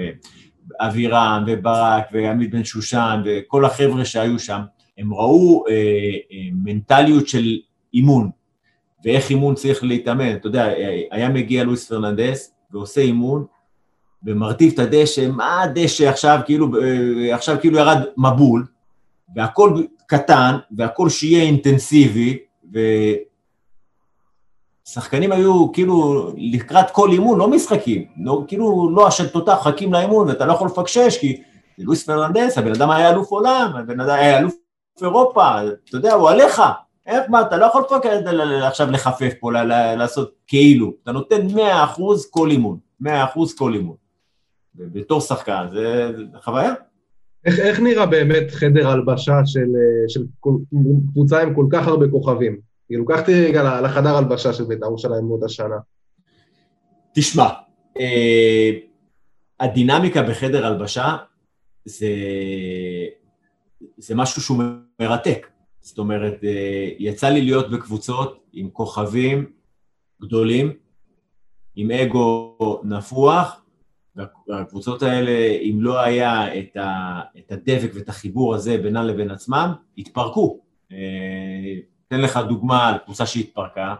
אבירם וברק ועמית בן שושן וכל החבר'ה שהיו שם, הם ראו אה, אה, מנטליות של אימון ואיך אימון צריך להתאמן. אתה יודע, היה מגיע לואיס פרננדס ועושה אימון ומרטיב את הדשא, מה הדשא עכשיו כאילו, אה, עכשיו כאילו ירד מבול והכל קטן, והכל שיהיה אינטנסיבי ו... שחקנים היו כאילו לקראת כל אימון, לא משחקים, לא, כאילו לא, השלטותח, חכים לאימון ואתה לא יכול לפקשש כי זה לואיס פרננדס, הבן אדם היה אלוף עולם, הבן אדם היה אלוף אירופה, אתה יודע, הוא עליך, איך, מה, אתה לא יכול עכשיו לחפף פה, לעשות כאילו, אתה נותן 100% כל אימון, 100% כל אימון. בתור שחקן, זה חוויה. איך, איך נראה באמת חדר הלבשה של, של קבוצה עם כל כך הרבה כוכבים? כאילו, קח אותי רגע לחדר הלבשה של בית"ר ירושלים באותה שנה. תשמע, אה, הדינמיקה בחדר הלבשה זה, זה משהו שהוא מרתק. זאת אומרת, אה, יצא לי להיות בקבוצות עם כוכבים גדולים, עם אגו נפוח, והקבוצות האלה, אם לא היה את, את הדבק ואת החיבור הזה בינן לבין עצמם, התפרקו. אתן לך דוגמה על קבוצה שהתפרקה,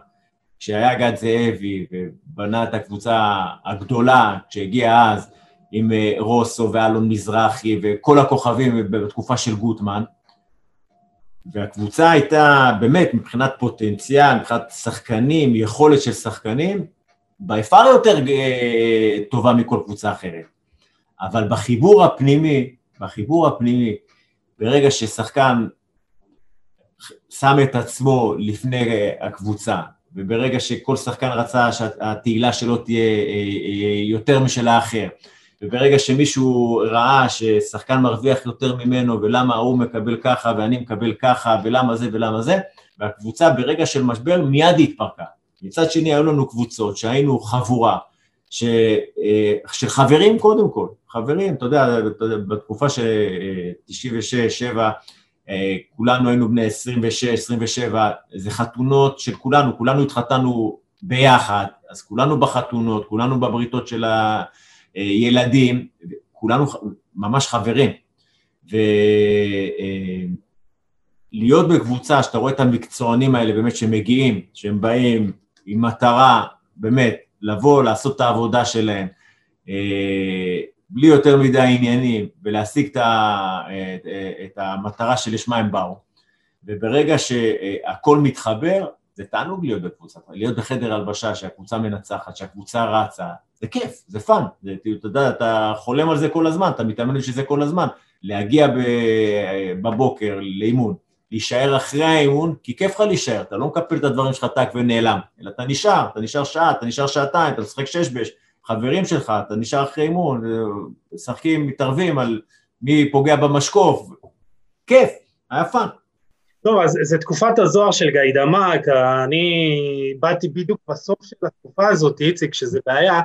כשהיה גד זאבי ובנה את הקבוצה הגדולה, כשהגיע אז עם אה, רוסו ואלון מזרחי וכל הכוכבים בתקופה של גוטמן, והקבוצה הייתה באמת מבחינת פוטנציאל, מבחינת שחקנים, יכולת של שחקנים, ביפר יותר אה, טובה מכל קבוצה אחרת. אבל בחיבור הפנימי, בחיבור הפנימי, ברגע ששחקן שם את עצמו לפני אה, הקבוצה, וברגע שכל שחקן רצה שהתהילה שלו תהיה אה, יותר משל האחר, וברגע שמישהו ראה ששחקן מרוויח יותר ממנו ולמה ההוא מקבל ככה ואני מקבל ככה ולמה זה ולמה זה, והקבוצה ברגע של משבר מיד התפרקה. מצד שני היו לנו קבוצות שהיינו חבורה, ש, אה, של חברים קודם כל, חברים, אתה יודע, בתקופה של 96, אה, 7, אה, כולנו היינו בני 26, 27, זה חתונות של כולנו, כולנו התחתנו ביחד, אז כולנו בחתונות, כולנו בבריתות של הילדים, כולנו ממש חברים. ולהיות בקבוצה שאתה רואה את המקצוענים האלה באמת שמגיעים, שהם באים עם מטרה, באמת, לבוא, לעשות את העבודה שלהם, אה, בלי יותר מדי עניינים, ולהשיג את, ה, את, את המטרה שלשמה הם באו. וברגע שהכל מתחבר, זה תענוג להיות בקבוצה, להיות בחדר הלבשה, שהקבוצה מנצחת, שהקבוצה רצה, זה כיף, זה fun, זה, אתה יודע, אתה חולם על זה כל הזמן, אתה מתאמן בשביל זה כל הזמן, להגיע בבוקר לאימון, להישאר אחרי האימון, כי כיף לך להישאר, אתה לא מקפל את הדברים שלך טק ונעלם, אלא אתה נשאר, אתה נשאר שעה, אתה נשאר שעתיים, אתה משחק שש בש, חברים שלך, אתה נשאר אחרי אימון, משחקים, מתערבים על מי פוגע במשקוף, כיף, היה fun. טוב, אז זו תקופת הזוהר של גיידמק, אני באתי בדיוק בסוף של התקופה הזאת, איציק, שזה בעיה,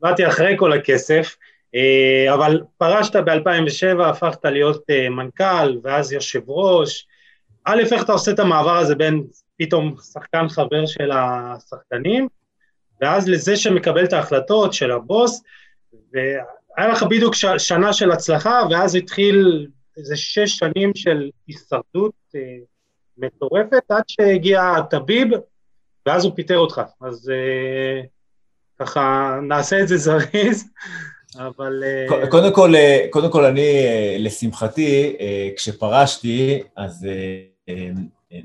באתי אחרי כל הכסף, אה, אבל פרשת ב-2007, הפכת להיות אה, מנכ"ל, ואז יושב ראש, א', איך אתה עושה את המעבר הזה בין פתאום שחקן חבר של השחקנים, ואז לזה שמקבל את ההחלטות של הבוס, והיה לך בדיוק ש- שנה של הצלחה, ואז התחיל איזה שש שנים של הישרדות אה, מטורפת, עד שהגיע טביב, ואז הוא פיטר אותך. אז אה, ככה, נעשה את זה זריז. אבל... אה, קודם כל, אה, קודם כל אני, אה, לשמחתי, כשפרשתי, אז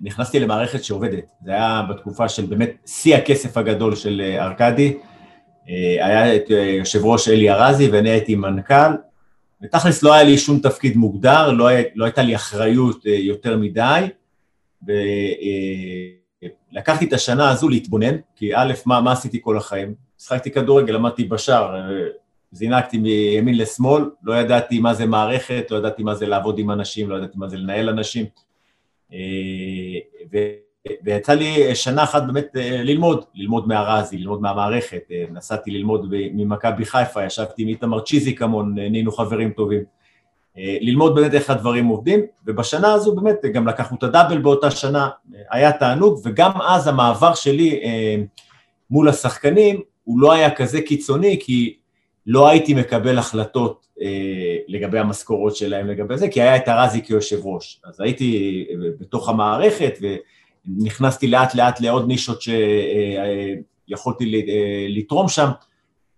נכנסתי למערכת שעובדת. זה היה בתקופה של באמת שיא הכסף הגדול של ארכדי. היה את יושב ראש אלי ארזי ואני הייתי מנכ"ל, ותכלס לא היה לי שום תפקיד מוגדר, לא, היה, לא הייתה לי אחריות יותר מדי, ולקחתי את השנה הזו להתבונן, כי א', מה, מה עשיתי כל החיים? שחקתי כדורגל, למדתי בשער, זינקתי מימין לשמאל, לא ידעתי מה זה מערכת, לא ידעתי מה זה לעבוד עם אנשים, לא ידעתי מה זה לנהל אנשים. אה, ויצא לי שנה אחת באמת אה, ללמוד, ללמוד מהרזי, ללמוד מהמערכת. אה, נסעתי ללמוד ממכבי חיפה, ישבתי עם איתמר צ'יזיק המון, נהיינו חברים טובים. ללמוד באמת איך הדברים עובדים, ובשנה הזו באמת גם לקחנו את הדאבל באותה שנה, היה תענוג, וגם אז המעבר שלי מול השחקנים הוא לא היה כזה קיצוני, כי לא הייתי מקבל החלטות אה, לגבי המשכורות שלהם, לגבי זה, כי היה את ארזי כיושב ראש. אז הייתי אה, בתוך המערכת ונכנסתי לאט לאט לעוד נישות שיכולתי אה, אה, לתרום שם,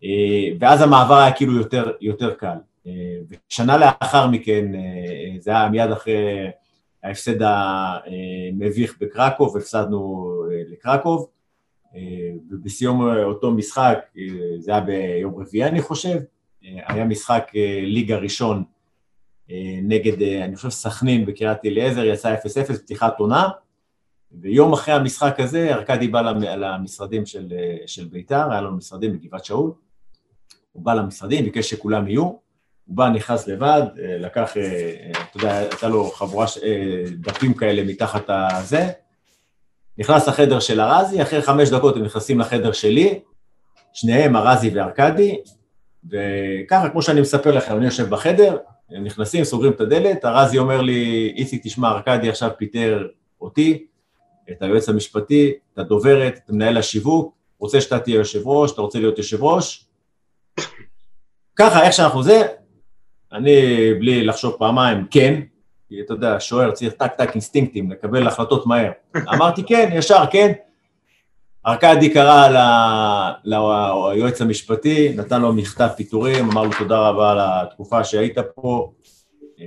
אה, ואז המעבר היה כאילו יותר, יותר קל. אה, ושנה לאחר מכן, אה, זה היה מיד אחרי ההפסד המביך בקרקוב, הפסדנו אה, לקרקוב, ובסיום אותו משחק, זה היה ביום רביעי אני חושב, היה משחק ליגה ראשון נגד, אני חושב, סכנין בקריית אליעזר, יצא 0-0, פתיחת עונה, ויום אחרי המשחק הזה, ארכדי בא למשרדים של, של בית"ר, היה לנו משרדים בגבעת שאול, הוא בא למשרדים, ביקש שכולם יהיו, הוא בא, נכנס לבד, לקח, אתה יודע, הייתה לו חבורה, דפים כאלה מתחת הזה, נכנס לחדר של ארזי, אחרי חמש דקות הם נכנסים לחדר שלי, שניהם, ארזי וארכדי, וככה, כמו שאני מספר לכם, אני יושב בחדר, הם נכנסים, סוגרים את הדלת, ארזי אומר לי, איציק, תשמע, ארכדי עכשיו פיטר אותי, את היועץ המשפטי, את הדוברת, את מנהל השיווק, רוצה שאתה תהיה יושב ראש, אתה רוצה להיות יושב ראש? ככה, איך שאנחנו זה, אני בלי לחשוב פעמיים, כן, כי אתה יודע, שוער צריך טק טק אינסטינקטים, לקבל החלטות מהר. אמרתי כן, ישר כן. ארכדי קרא ליועץ המשפטי, נתן לו מכתב פיטורים, אמר לו תודה רבה על התקופה שהיית פה, אה,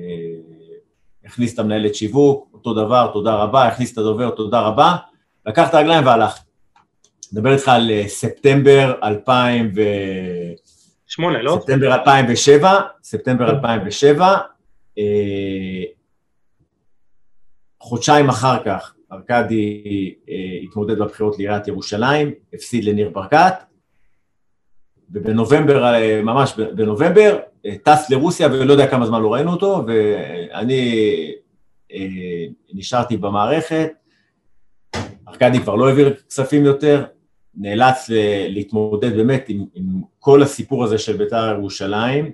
הכניס את המנהלת שיווק, אותו דבר, תודה רבה, הכניס את הדובר, תודה רבה, לקח את הרגליים והלך. נדבר איתך על אה, ספטמבר 2000 ו... שמונה, לא? ספטמבר 2007, ספטמבר 2007, אה, חודשיים אחר כך ארכדי אה, התמודד בבחירות לעיריית ירושלים, הפסיד לניר ברקת, ובנובמבר, אה, ממש בנובמבר, אה, טס לרוסיה ולא יודע כמה זמן לא ראינו אותו, ואני נשארתי במערכת, ארכדי כבר לא העביר כספים יותר, נאלץ להתמודד באמת עם, עם כל הסיפור הזה של בית"ר ירושלים,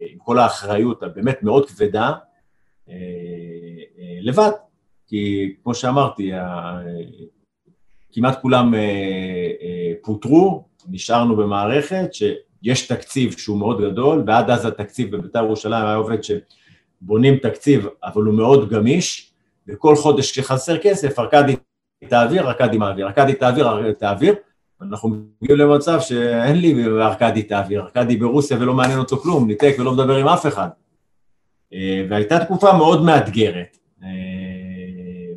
עם כל האחריות הבאמת מאוד כבדה, לבד. כי כמו שאמרתי, כמעט כולם אה, אה, פוטרו, נשארנו במערכת שיש תקציב שהוא מאוד גדול, ועד אז התקציב בבית"ר ירושלים היה עובד שבונים תקציב, אבל הוא מאוד גמיש, וכל חודש כשחסר כסף, ארכדי תעביר, ארכדי מעביר, ארכדי תעביר, תעביר, אנחנו מגיעים למצב שאין לי ארכדי תעביר, ארכדי ברוסיה ולא מעניין אותו כלום, ניתק ולא מדבר עם אף אחד. אה, והייתה תקופה מאוד מאתגרת.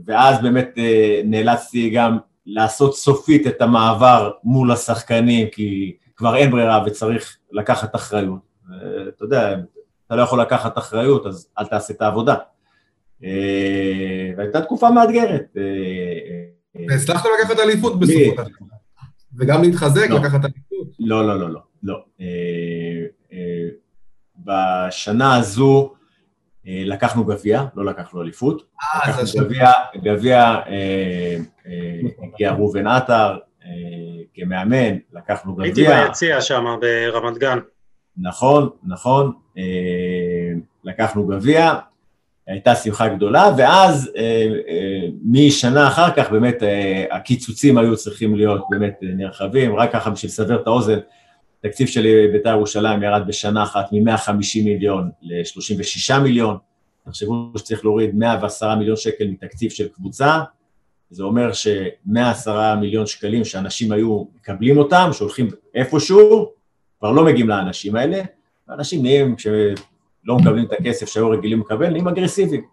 ואז באמת אה, נאלצתי גם לעשות סופית את המעבר מול השחקנים, כי כבר אין ברירה וצריך לקחת אחריות. אתה יודע, אתה לא יכול לקחת אחריות, אז אל תעשה את העבודה. אה, והייתה תקופה מאתגרת. אה, והצלחת לקחת אליפות בסופו של דבר. וגם להתחזק, לא. לקחת אליפות. לא, לא, לא, לא. לא. בשנה הזו, אה, לקחנו גביע, לא לקחנו אליפות. אה, לקחנו גביע, גביע אה, הגיע ראובן עטר כמאמן, לקחנו גביע. הייתי ביציע שם ברמת גן. נכון, נכון, לקחנו גביע, הייתה שמחה גדולה, ואז משנה אחר כך באמת הקיצוצים היו צריכים להיות באמת נרחבים, רק ככה בשביל לסבר את האוזן, התקציב של בית"ר ירושלים ירד בשנה אחת מ-150 מיליון ל-36 מיליון. תחשבו שצריך להוריד 110 מיליון שקל מתקציב של קבוצה, זה אומר ש-110 מיליון שקלים שאנשים היו מקבלים אותם, שהולכים איפשהו, כבר לא מגיעים לאנשים האלה, ואנשים נהיים, כשלא מקבלים את הכסף שהיו רגילים לקבל, נהיים אגרסיביים.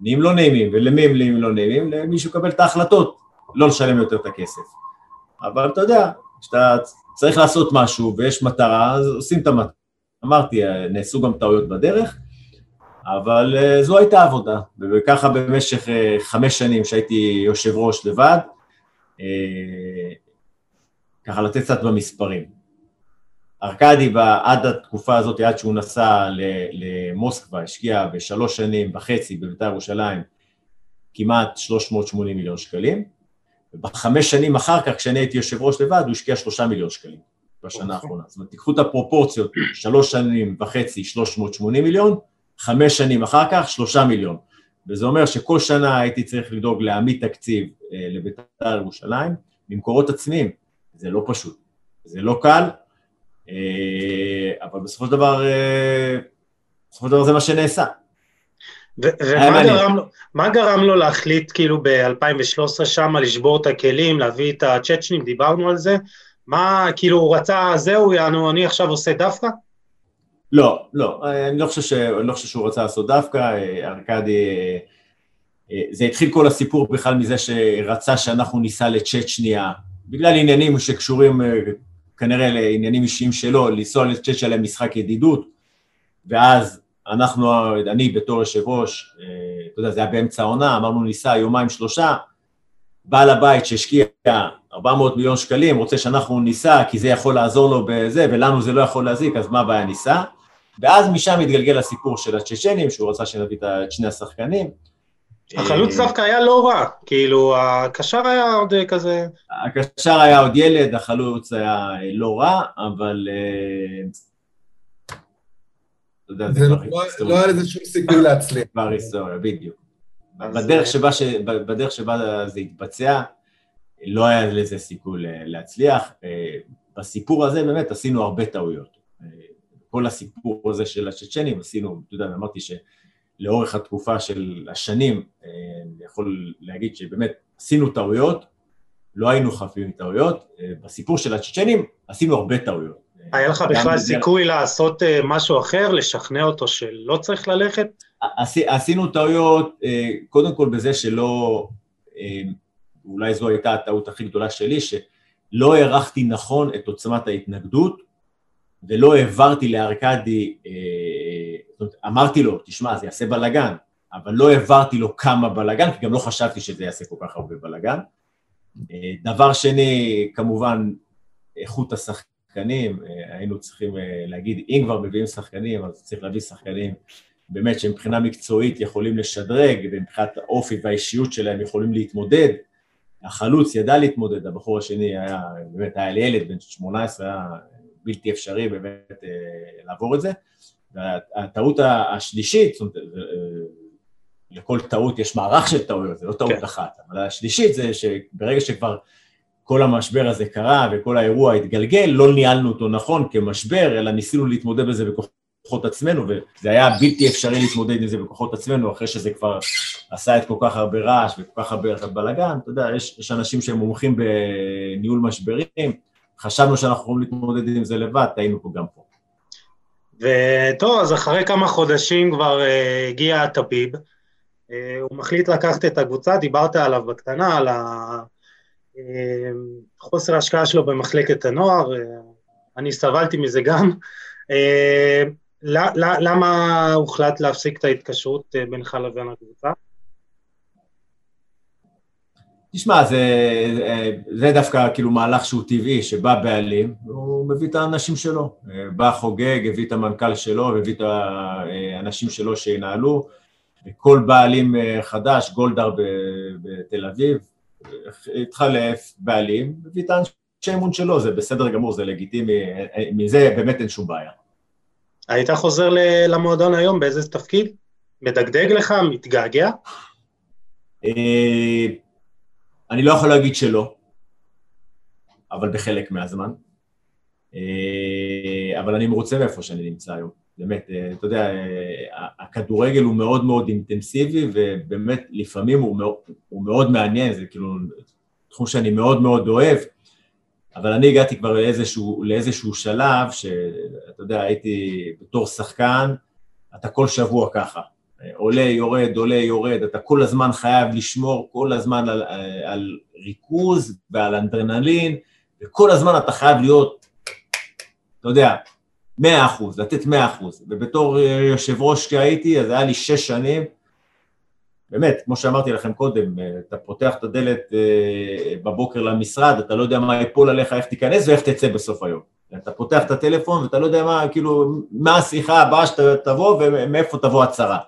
נהיים לא נעימים, ולמי הם נהיים לא נעימים? למי שמקבל את ההחלטות, לא לשלם יותר את הכסף. אבל אתה יודע, כשאתה צריך לעשות משהו ויש מטרה, אז עושים את המטרה. אמרתי, נעשו גם טעויות בדרך, אבל uh, זו הייתה עבודה, וככה במשך uh, חמש שנים שהייתי יושב ראש לבד, uh, ככה לתת קצת במספרים. ארכדי עד התקופה הזאת, עד שהוא נסע למוסקבה, השקיע בשלוש שנים וחצי בבית"ר ירושלים כמעט 380 מיליון שקלים, ובחמש שנים אחר כך, כשאני הייתי יושב ראש לבד, הוא השקיע שלושה מיליון שקלים בשנה האחרונה. זאת אומרת, תיקחו את הפרופורציות, שלוש שנים וחצי, 380 מיליון, חמש שנים אחר כך, שלושה מיליון. וזה אומר שכל שנה הייתי צריך לדאוג להעמיד תקציב אה, לבית"ר ירושלים ממקורות עצמיים. זה לא פשוט, זה לא קל, אה, אבל בסופו של דבר, אה, בסופו של דבר זה מה שנעשה. ומה גרם, לו, מה גרם לו להחליט כאילו ב-2013 שם לשבור את הכלים, להביא את הצ'צ'נים, דיברנו על זה? מה, כאילו הוא רצה, זהו, יענו, אני עכשיו עושה דווקא? לא, לא, אני לא חושב, ש... אני לא חושב שהוא רצה לעשות דווקא, ארכדי, זה התחיל כל הסיפור בכלל מזה שרצה שאנחנו ניסע לצ'צ'ניה, בגלל עניינים שקשורים כנראה לעניינים אישיים שלו, לנסוע לצ'צ'ניה למשחק ידידות, ואז אנחנו, אני בתור יושב ראש, אתה יודע, זה היה באמצע העונה, אמרנו ניסע יומיים שלושה, בעל הבית שהשקיע 400 מיליון שקלים, רוצה שאנחנו ניסע כי זה יכול לעזור לו בזה, ולנו זה לא יכול להזיק, אז מה הבעיה ניסע? ואז משם התגלגל הסיפור של הצ'צ'נים, שהוא רצה שנביא את שני השחקנים. החלוץ דווקא היה לא רע, כאילו, הקשר היה עוד כזה... הקשר היה עוד ילד, החלוץ היה לא רע, אבל... זה לא היה לזה שום סיכוי להצליח. כבר היסטוריה, בדיוק. בדרך שבה זה התבצע, לא היה לזה סיכוי להצליח. בסיפור הזה באמת עשינו הרבה טעויות. כל הסיפור הזה של הצ'צ'נים עשינו, אתה יודע, אמרתי שלאורך התקופה של השנים, אני יכול להגיד שבאמת עשינו טעויות, לא היינו חפים מטעויות, בסיפור של הצ'צ'נים עשינו הרבה טעויות. היה לך בכלל סיכוי לעשות משהו אחר, לשכנע אותו שלא צריך ללכת? עשינו טעויות, קודם כל בזה שלא, אולי זו הייתה הטעות הכי גדולה שלי, שלא הערכתי נכון את עוצמת ההתנגדות, ולא העברתי לארקדי, זאת אומרת, אמרתי לו, תשמע, זה יעשה בלאגן, אבל לא העברתי לו כמה בלאגן, כי גם לא חשבתי שזה יעשה כל כך הרבה בלאגן. דבר שני, כמובן, איכות השחקנים, היינו צריכים להגיד, אם כבר מביאים שחקנים, אז צריך להביא שחקנים באמת שמבחינה מקצועית יכולים לשדרג, ומבחינת האופי והאישיות שלהם יכולים להתמודד. החלוץ ידע להתמודד, הבחור השני היה, באמת היה ילד בן 18, היה בלתי אפשרי באמת לעבור את זה. והטעות השלישית, זאת אומרת, לכל טעות יש מערך של טעויות, זה לא טעות כן. אחת, אבל השלישית זה שברגע שכבר כל המשבר הזה קרה וכל האירוע התגלגל, לא ניהלנו אותו נכון כמשבר, אלא ניסינו להתמודד בזה בכוחות עצמנו, וזה היה בלתי אפשרי להתמודד עם זה בכוחות עצמנו, אחרי שזה כבר עשה את כל כך הרבה רעש וכל כך הרבה בלאגן, אתה יודע, יש, יש אנשים שהם מומחים בניהול משברים, חשבנו שאנחנו יכולים להתמודד עם זה לבד, טעינו פה גם פה. וטוב, אז אחרי כמה חודשים כבר uh, הגיע הטביב, uh, הוא מחליט לקחת את הקבוצה, דיברת עליו בקטנה, על החוסר ההשקעה שלו במחלקת הנוער, uh, אני סבלתי מזה גם. Uh, למה הוחלט להפסיק את ההתקשרות uh, בינך לבין הקבוצה? תשמע, זה, זה דווקא כאילו מהלך שהוא טבעי, שבא בעלים, הוא מביא את האנשים שלו. בא חוגג, הביא את המנכ"ל שלו, הביא את האנשים שלו שינהלו. כל בעלים חדש, גולדהר בתל אביב, התחלף בעלים, הביא את האנשי האמון שלו, זה בסדר גמור, זה לגיטימי, מזה באמת אין שום בעיה. היית חוזר למועדון היום באיזה תפקיד? מדגדג לך? מתגעגע? אני לא יכול להגיד שלא, אבל בחלק מהזמן. אבל אני מרוצה מאיפה שאני נמצא היום. באמת, אתה יודע, הכדורגל הוא מאוד מאוד אינטנסיבי, ובאמת לפעמים הוא מאוד, הוא מאוד מעניין, זה כאילו תחום שאני מאוד מאוד אוהב, אבל אני הגעתי כבר לאיזשהו, לאיזשהו שלב, שאתה יודע, הייתי בתור שחקן, אתה כל שבוע ככה. עולה, יורד, עולה, יורד, אתה כל הזמן חייב לשמור כל הזמן על, על ריכוז ועל אנדרנלין, וכל הזמן אתה חייב להיות, אתה יודע, מאה אחוז, לתת מאה אחוז. ובתור יושב ראש שהייתי, אז היה לי שש שנים, באמת, כמו שאמרתי לכם קודם, אתה פותח את הדלת בבוקר למשרד, אתה לא יודע מה יפול עליך, איך תיכנס ואיך תצא בסוף היום. אתה פותח את הטלפון ואתה לא יודע מה, כאילו, מה השיחה הבאה שתבוא ומאיפה תבוא הצהרה.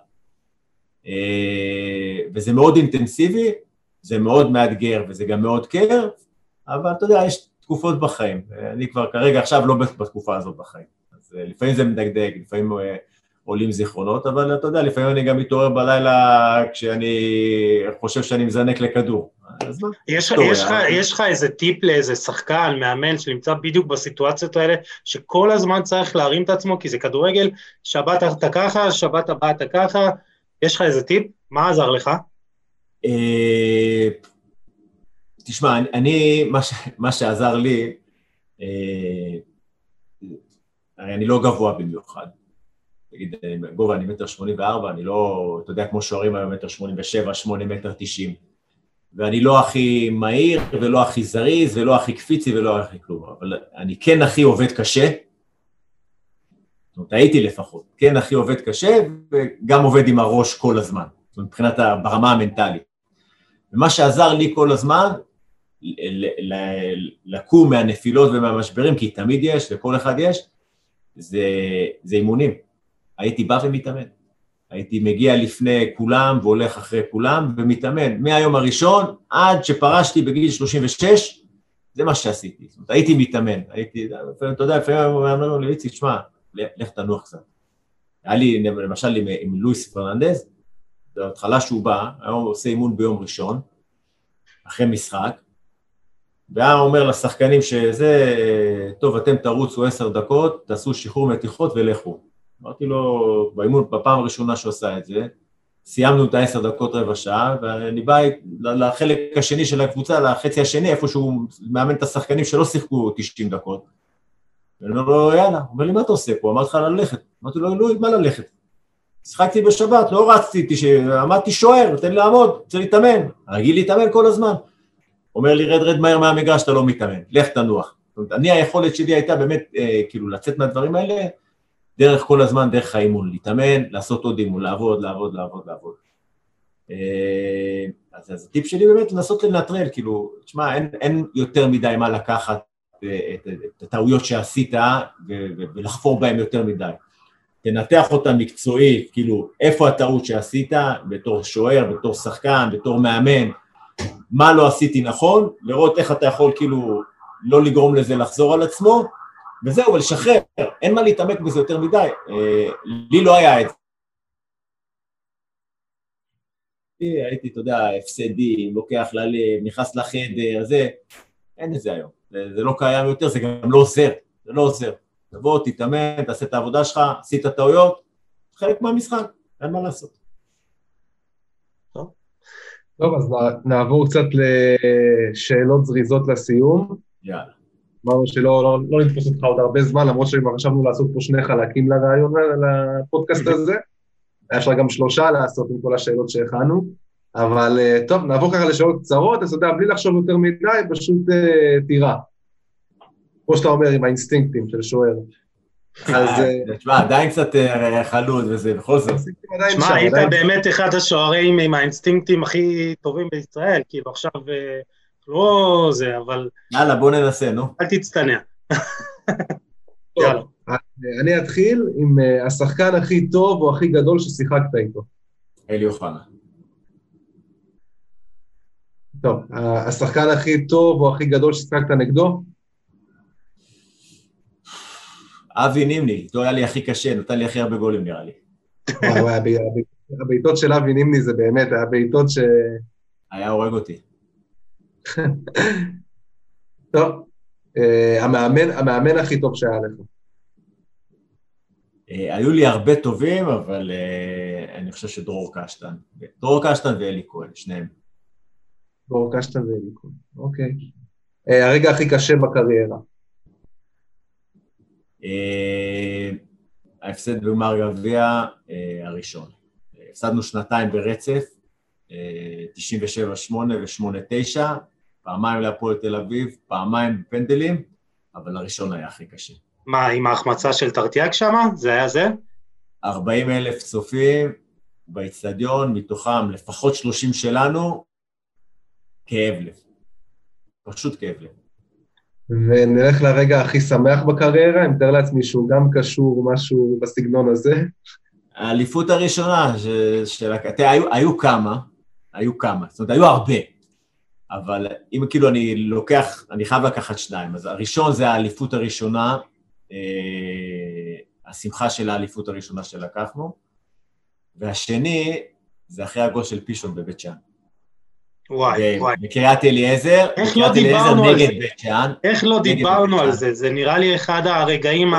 וזה מאוד אינטנסיבי, זה מאוד מאתגר וזה גם מאוד קר, אבל אתה יודע, יש תקופות בחיים, אני כבר כרגע עכשיו לא בתקופה הזאת בחיים, אז לפעמים זה מדגדג, לפעמים עולים זיכרונות, אבל אתה יודע, לפעמים אני גם מתעורר בלילה כשאני חושב שאני מזנק לכדור. יש, יש, לך, יש לך איזה טיפ לאיזה שחקן, מאמן, שנמצא בדיוק בסיטואציות האלה, שכל הזמן צריך להרים את עצמו, כי זה כדורגל, שבת אתה ככה, שבת הבאה אתה ככה, יש לך איזה טיפ? מה עזר לך? תשמע, אני, מה שעזר לי, הרי אני לא גבוה במיוחד. נגיד, גובה אני מטר שמונים וארבע, אני לא, אתה יודע, כמו שוערים היום מטר שמונים ושבע, שמונה מטר תשעים. ואני לא הכי מהיר, ולא הכי זריז, ולא הכי קפיצי, ולא הכי כלום, אבל אני כן הכי עובד קשה, זאת אומרת, הייתי לפחות, כן הכי עובד קשה, וגם עובד עם הראש כל הזמן, זאת אומרת, מבחינת ברמה המנטלית. ומה שעזר לי כל הזמן, לקום מהנפילות ומהמשברים, כי תמיד יש, לכל אחד יש, זה, זה אימונים. הייתי בא ומתאמן. הייתי מגיע לפני כולם והולך אחרי כולם ומתאמן. מהיום הראשון עד שפרשתי בגיל 36, זה מה שעשיתי. זאת אומרת, הייתי מתאמן. הייתי, אתה יודע, לפעמים אומר לי, איציק, שמע, לך תנוח קצת. היה לי, למשל, עם, עם לואיס פרננדז, בהתחלה שהוא בא, היום הוא עושה אימון ביום ראשון, אחרי משחק, והיה אומר לשחקנים שזה, טוב, אתם תרוצו עשר דקות, תעשו שחרור מתיחות ולכו. אמרתי לו, באימון, בפעם הראשונה שהוא עשה את זה, סיימנו את העשר דקות רבע שעה, ואני בא לחלק השני של הקבוצה, לחצי השני, איפה שהוא מאמן את השחקנים שלא שיחקו 90 דקות. ואני אומר לו, יאללה, הוא אומר לי, מה אתה עושה פה? אמרתי לך ללכת. אמרתי לו, לא, מה ללכת? שיחקתי בשבת, לא רצתי, עמדתי שוער, תן לי לעמוד, רוצה להתאמן. רגיל להתאמן כל הזמן. אומר לי, רד, רד מהר מהמגרש, אתה לא מתאמן, לך תנוח. זאת אומרת, אני, היכולת שלי הייתה באמת, אה, כאילו, לצאת מהדברים האלה, דרך כל הזמן, דרך האימון, להתאמן, לעשות עוד אימון, לעבוד, לעבוד, לעבוד, לעבוד. אה, אז, אז הטיפ שלי באמת לנסות לנטרל, כאילו, תשמע, אין, אין יותר מדי מה לקחת אה, את, את, הטעויות שעשית ו, ו, ולחפור בהן יותר מדי. תנתח אותה מקצועית, כאילו, איפה הטעות שעשית בתור שוער, בתור שחקן, בתור מאמן, מה לא עשיתי נכון, לראות איך אתה יכול כאילו לא לגרום לזה לחזור על עצמו, וזהו, ולשחרר, אין מה להתעמק בזה יותר מדי. אה, לי לא היה את זה. הייתי, אתה יודע, הפסדים, לוקח ללב, נכנס לחדר, זה, אין את זה היום. זה, זה לא קיים יותר, זה גם לא עוזר, זה לא עוזר. תבוא, תתאמן, תעשה את העבודה שלך, עשית טעויות, חלק מהמשחק, אין מה לעשות. טוב, אז נעבור קצת לשאלות זריזות לסיום. יאללה. אמרנו שלא לא, לא נתפוס אותך עוד הרבה זמן, למרות שכבר חשבנו לעשות פה שני חלקים לרעיון, לפודקאסט הזה. היה אפשר גם שלושה לעשות עם כל השאלות שהכנו. אבל אה, טוב, נעבור ככה לשאלות קצרות, אז אתה יודע, בלי לחשוב יותר מדי, פשוט uh, תירה. כמו שאתה אומר, עם האינסטינקטים של שוער. אז... אה, תשמע, עדיין קצת חלוד וזה, בכל זאת. תשמע, היית באמת אחד השוערים עם האינסטינקטים הכי טובים בישראל, כאילו עכשיו לא זה, אבל... יאללה, בוא ננסה, נו. אל תצטנע. יאללה. אני אתחיל עם השחקן הכי טוב או הכי גדול ששיחקת איתו. אלי אוחנה. טוב, השחקן הכי טוב או הכי גדול ששיחקת נגדו? אבי נימני, איתו היה לי הכי קשה, נתן לי הכי הרבה גולים נראה לי. הבעיטות של אבי נימני זה באמת, היה בעיטות ש... היה הורג אותי. [laughs] טוב, אה, המאמן, המאמן הכי טוב שהיה לך. אה, היו לי הרבה טובים, אבל אה, אני חושב שדרור קשטן. דרור קשטן ואלי כהן, שניהם. דרור קשטן ואלי כהן, אוקיי. הרגע הכי קשה בקריירה. ההפסד בגמר גביע הראשון. הפסדנו שנתיים ברצף, 97-8 ו-8-9, פעמיים להפועל תל אביב, פעמיים בפנדלים, אבל הראשון היה הכי קשה. מה, עם ההחמצה של טרטיאק שם? זה היה זה? 40 אלף צופים באיצטדיון, מתוכם לפחות 30 שלנו, כאב לב. פשוט כאב לב. ונלך לרגע הכי שמח בקריירה, אני מתאר לעצמי שהוא גם קשור משהו בסגנון הזה. האליפות הראשונה של... של... תראה, היו, היו כמה, היו כמה, זאת אומרת, היו הרבה, אבל אם כאילו אני לוקח, אני חייב לקחת שניים. אז הראשון זה האליפות הראשונה, אה, השמחה של האליפות הראשונה שלקחנו, והשני זה אחרי הגול של פישון בבית שאן. וואי, וואי. בקריית אליעזר, איך לא דיברנו על זה? איך לא דיברנו על זה? זה נראה לי אחד הרגעים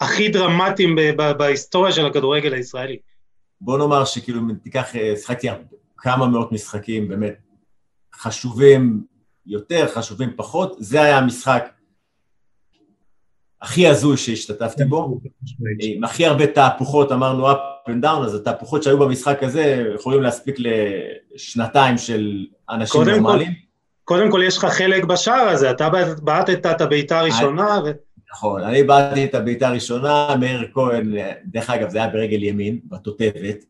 הכי דרמטיים בהיסטוריה של הכדורגל הישראלי. בוא נאמר שכאילו, תיקח, אה, שחקתי כמה מאות משחקים, באמת, חשובים יותר, חשובים פחות, זה היה המשחק הכי הזוי שהשתתפתי בו, עם הכי הרבה תהפוכות, אמרנו up and down, אז התהפוכות שהיו במשחק הזה יכולים להספיק לשנתיים של אנשים נורמליים. קודם כל יש לך חלק בשער הזה, אתה בעטת את הבעיטה הראשונה. ו... נכון, אני בעטתי את הבעיטה הראשונה, מאיר כהן, דרך אגב זה היה ברגל ימין, בתותבת,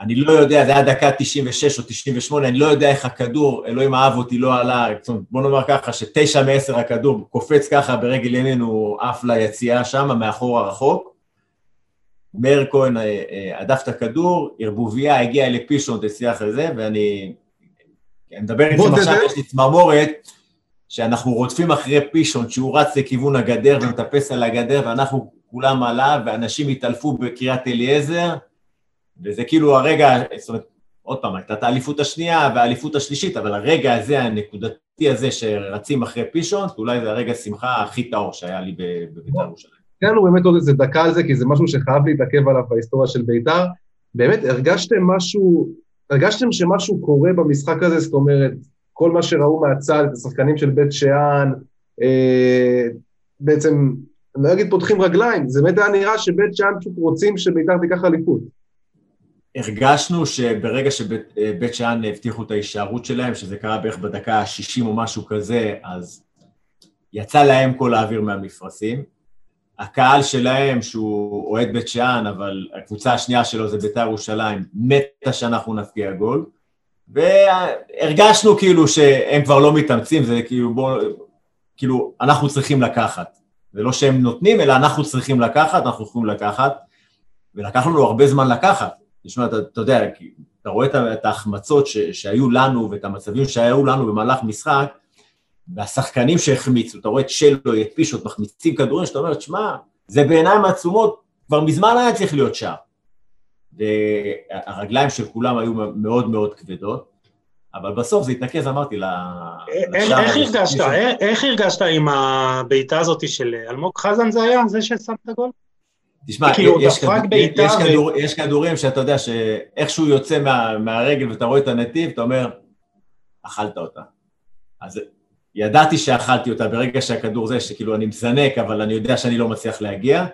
אני לא יודע, זה היה דקה 96 או 98, אני לא יודע איך הכדור, אלוהים אהב אותי, לא עלה, בוא נאמר ככה, שתשע מעשר הכדור קופץ ככה ברגל ימינו עף ליציאה שם, מאחור הרחוק. מאיר כהן אה, אה, הדף את הכדור, ערבוביה הגיע לפישון, תצליח לזה, ואני... אני מדבר איתכם עכשיו, יש לי צמרמורת, שאנחנו רודפים אחרי פישון, שהוא רץ לכיוון הגדר ומטפס על הגדר, ואנחנו כולם עליו, ואנשים התעלפו בקריית אליעזר, וזה כאילו הרגע, זאת אומרת, עוד פעם, הייתה את האליפות השנייה והאליפות השלישית, אבל הרגע הזה, הנקודתי הזה שרצים אחרי פישון, אולי זה הרגע השמחה הכי טהור שהיה לי בבית"ר ירושלים. כן, הוא באמת עוד איזה דקה על זה, כי זה משהו שחייב להתעכב עליו בהיסטוריה של בית"ר. באמת, הרגשתם משהו, הרגשתם שמשהו קורה במשחק הזה, זאת אומרת, כל מה שראו מהצד, את השחקנים של בית שאן, אה, בעצם, אני לא אגיד פותחים רגליים, זה באמת היה נראה שבית שאן פשוט רוצים שבית"ר תיקח אליפות. הרגשנו שברגע שבית אה, שאן הבטיחו את ההישארות שלהם, שזה קרה בערך בדקה ה-60 או משהו כזה, אז יצא להם כל האוויר מהמפרשים. הקהל שלהם, שהוא אוהד בית שאן, אבל הקבוצה השנייה שלו זה בית"ר ירושלים, מתה שאנחנו נפקיע גול. והרגשנו כאילו שהם כבר לא מתאמצים, זה כאילו בוא, כאילו אנחנו צריכים לקחת. זה לא שהם נותנים, אלא אנחנו צריכים לקחת, אנחנו יכולים לקחת, ולקח לנו הרבה זמן לקחת. תשמע, אתה, אתה יודע, אתה רואה את ההחמצות ש, שהיו לנו ואת המצבים שהיו לנו במהלך משחק, והשחקנים שהחמיצו, אתה רואה את שלו, את פישוט, מחמיצים כדורים, שאתה אומר, תשמע, זה בעיניים עצומות, כבר מזמן היה צריך להיות שער. והרגליים של כולם היו מאוד מאוד כבדות, אבל בסוף זה התנקז, אמרתי, לשער. איך הרגשת, איך הרגשת עם הבעיטה הזאת של אלמוג חזן זה היה, זה ששם את הגול? תשמע, כאילו, יש, כדור, יש, ו... כדור, יש כדורים שאתה יודע שאיכשהו יוצא מה, מהרגל ואתה רואה את הנתיב, אתה אומר, אכלת אותה. אז ידעתי שאכלתי אותה ברגע שהכדור זה, שכאילו אני מזנק, אבל אני יודע שאני לא מצליח להגיע,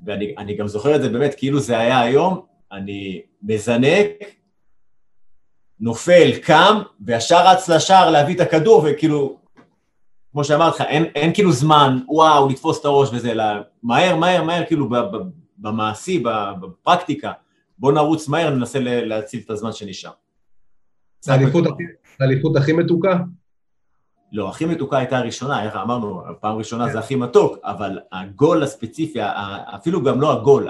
ואני גם זוכר את זה באמת כאילו זה היה היום, אני מזנק, נופל, קם, וישר רץ לשער להביא את הכדור, וכאילו, כמו שאמרתי לך, אין, אין כאילו זמן, וואו, לתפוס את הראש וזה, אלא מהר, מהר, מהר, כאילו במעשי, בפרקטיקה, בוא נרוץ מהר, ננסה להציל את הזמן שנשאר. האליפות הכי מתוקה? לא, הכי מתוקה הייתה הראשונה, איך אמרנו, פעם ראשונה זה הכי מתוק, אבל הגול הספציפי, אפילו גם לא הגול,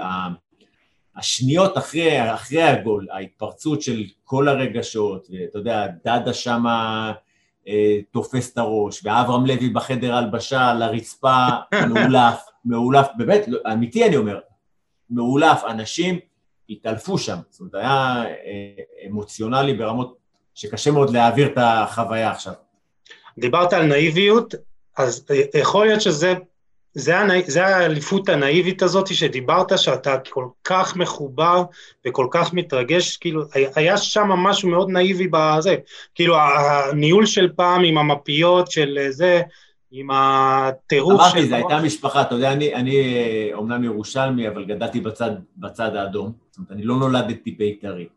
השניות אחרי, אחרי הגול, ההתפרצות של כל הרגשות, ואתה יודע, דדה שמה תופס את הראש, ואברהם לוי בחדר הלבשה על הרצפה, מאולף, מאולף, באמת, לא, אמיתי אני אומר, מאולף, אנשים התעלפו שם, זאת אומרת, היה אה, אמוציונלי ברמות שקשה מאוד להעביר את החוויה עכשיו. דיברת על נאיביות, אז יכול להיות שזה זה, האליפות הנאיבית הזאת שדיברת, שאתה כל כך מחובר וכל כך מתרגש, כאילו, היה שם משהו מאוד נאיבי בזה, כאילו, הניהול של פעם עם המפיות של זה, עם הטירוף של... אמרתי, זו הייתה משפחה, אתה יודע, אני, אני אומנם ירושלמי, אבל גדלתי בצד, בצד האדום, זאת אומרת, אני לא נולדתי בית"רי.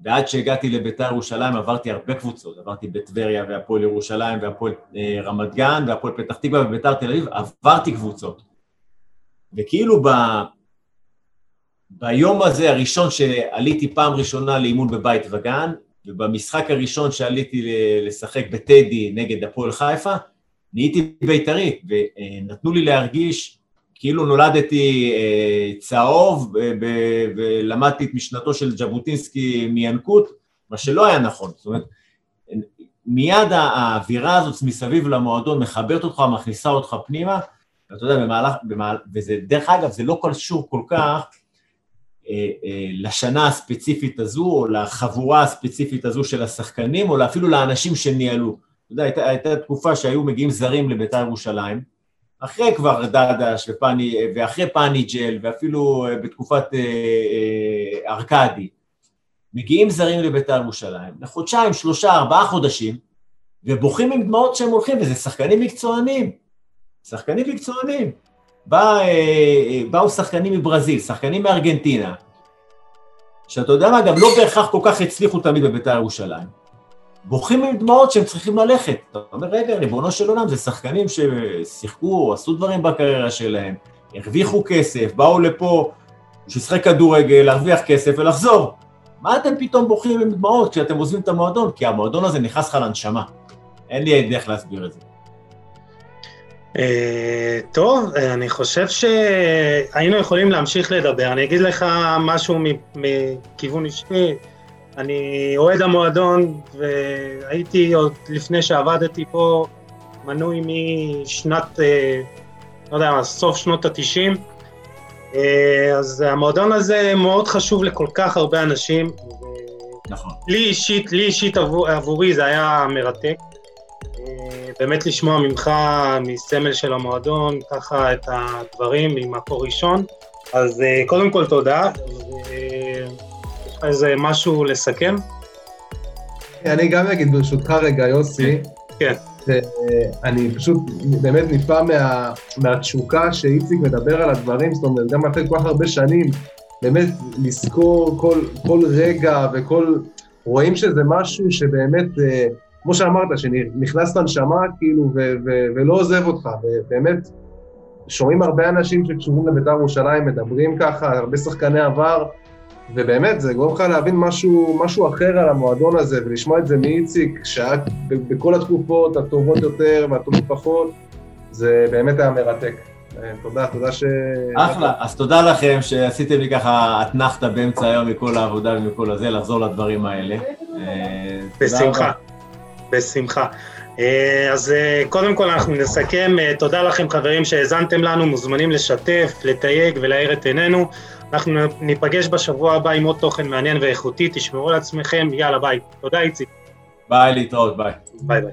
ועד שהגעתי לביתר ירושלים עברתי הרבה קבוצות, עברתי בטבריה והפועל ירושלים והפועל אה, רמת גן והפועל פתח תקווה וביתר תל אביב, עברתי קבוצות. וכאילו ב... ביום הזה הראשון שעליתי פעם ראשונה לאימון בבית וגן, ובמשחק הראשון שעליתי לשחק בטדי נגד הפועל חיפה, נהייתי בית"רי, ונתנו לי להרגיש כאילו נולדתי אה, צהוב ולמדתי את משנתו של ז'בוטינסקי מינקות, מה שלא היה נכון. זאת אומרת, מיד האווירה הזאת מסביב למועדון מחברת אותך, מכניסה אותך פנימה, ואתה יודע, במהלך, במהלך, וזה, דרך אגב, זה לא קשור כל כך אה, אה, לשנה הספציפית הזו, או לחבורה הספציפית הזו של השחקנים, או אפילו לאנשים שניהלו. אתה יודע, הייתה, הייתה תקופה שהיו מגיעים זרים לבית"ר ירושלים, אחרי כבר דדש ופני, ואחרי פניג'ל ואפילו אה, בתקופת אה, אה, ארכדי, מגיעים זרים לבית"ר ירושלים לחודשיים, שלושה, ארבעה חודשים ובוכים עם דמעות שהם הולכים, וזה שחקנים מקצוענים, שחקנים מקצוענים. בא, באו שחקנים מברזיל, שחקנים מארגנטינה, שאתה יודע מה, גם לא בהכרח כל כך הצליחו תמיד בבית"ר ירושלים. בוכים עם דמעות שהם צריכים ללכת. אתה אומר, רגע, ריבונו של עולם, זה שחקנים ששיחקו, עשו דברים בקריירה שלהם, הרוויחו כסף, באו לפה לשחק כדורגל, להרוויח כסף ולחזור. מה אתם פתאום בוכים עם דמעות כשאתם עוזבים את המועדון? כי המועדון הזה נכנס לך לנשמה. אין לי דרך להסביר את זה. Uh, טוב, אני חושב שהיינו יכולים להמשיך לדבר. אני אגיד לך משהו מכיוון אישי. אני אוהד המועדון, והייתי עוד לפני שעבדתי פה מנוי משנת, uh, לא יודע סוף שנות התשעים. Uh, אז המועדון הזה מאוד חשוב לכל כך הרבה אנשים. נכון. לי אישית, לי אישית עבור, עבורי זה היה מרתק. באמת לשמוע ממך, מסמל של המועדון, ככה את הדברים ממקור ראשון. אז אה, קודם כל תודה. איזה משהו לסכם? אני גם אגיד ברשותך רגע, יוסי. כן. אני פשוט באמת נפעם מה, מהתשוקה שאיציק מדבר על הדברים, זאת אומרת, גם אחרי כל כך הרבה שנים, באמת לזכור כל, כל רגע וכל... רואים שזה משהו שבאמת... אה, כמו שאמרת, שנכנס לנשמה כאילו ו- ו- ולא עוזב אותך, ובאמת, שומעים הרבה אנשים שקשורים לבית"ר ירושלים, מדברים ככה, הרבה שחקני עבר, ובאמת, זה גורם לך להבין משהו, משהו אחר על המועדון הזה, ולשמוע את זה מאיציק, שהיה בכל התקופות הטובות יותר והטובות פחות, זה באמת היה מרתק. תודה, תודה ש... אחלה, אז תודה לכם שעשיתם לי ככה אתנחתא באמצע היום מכל העבודה ומכל הזה, לחזור לדברים האלה. בשמחה. בשמחה. אה, אז אה, קודם כל אנחנו נסכם, אה, תודה לכם חברים שהאזנתם לנו, מוזמנים לשתף, לתייג ולהאיר את עינינו. אנחנו ניפגש בשבוע הבא עם עוד תוכן מעניין ואיכותי, תשמרו על עצמכם, יאללה ביי. תודה איציק. ביי, להתראות, ביי. ביי ביי.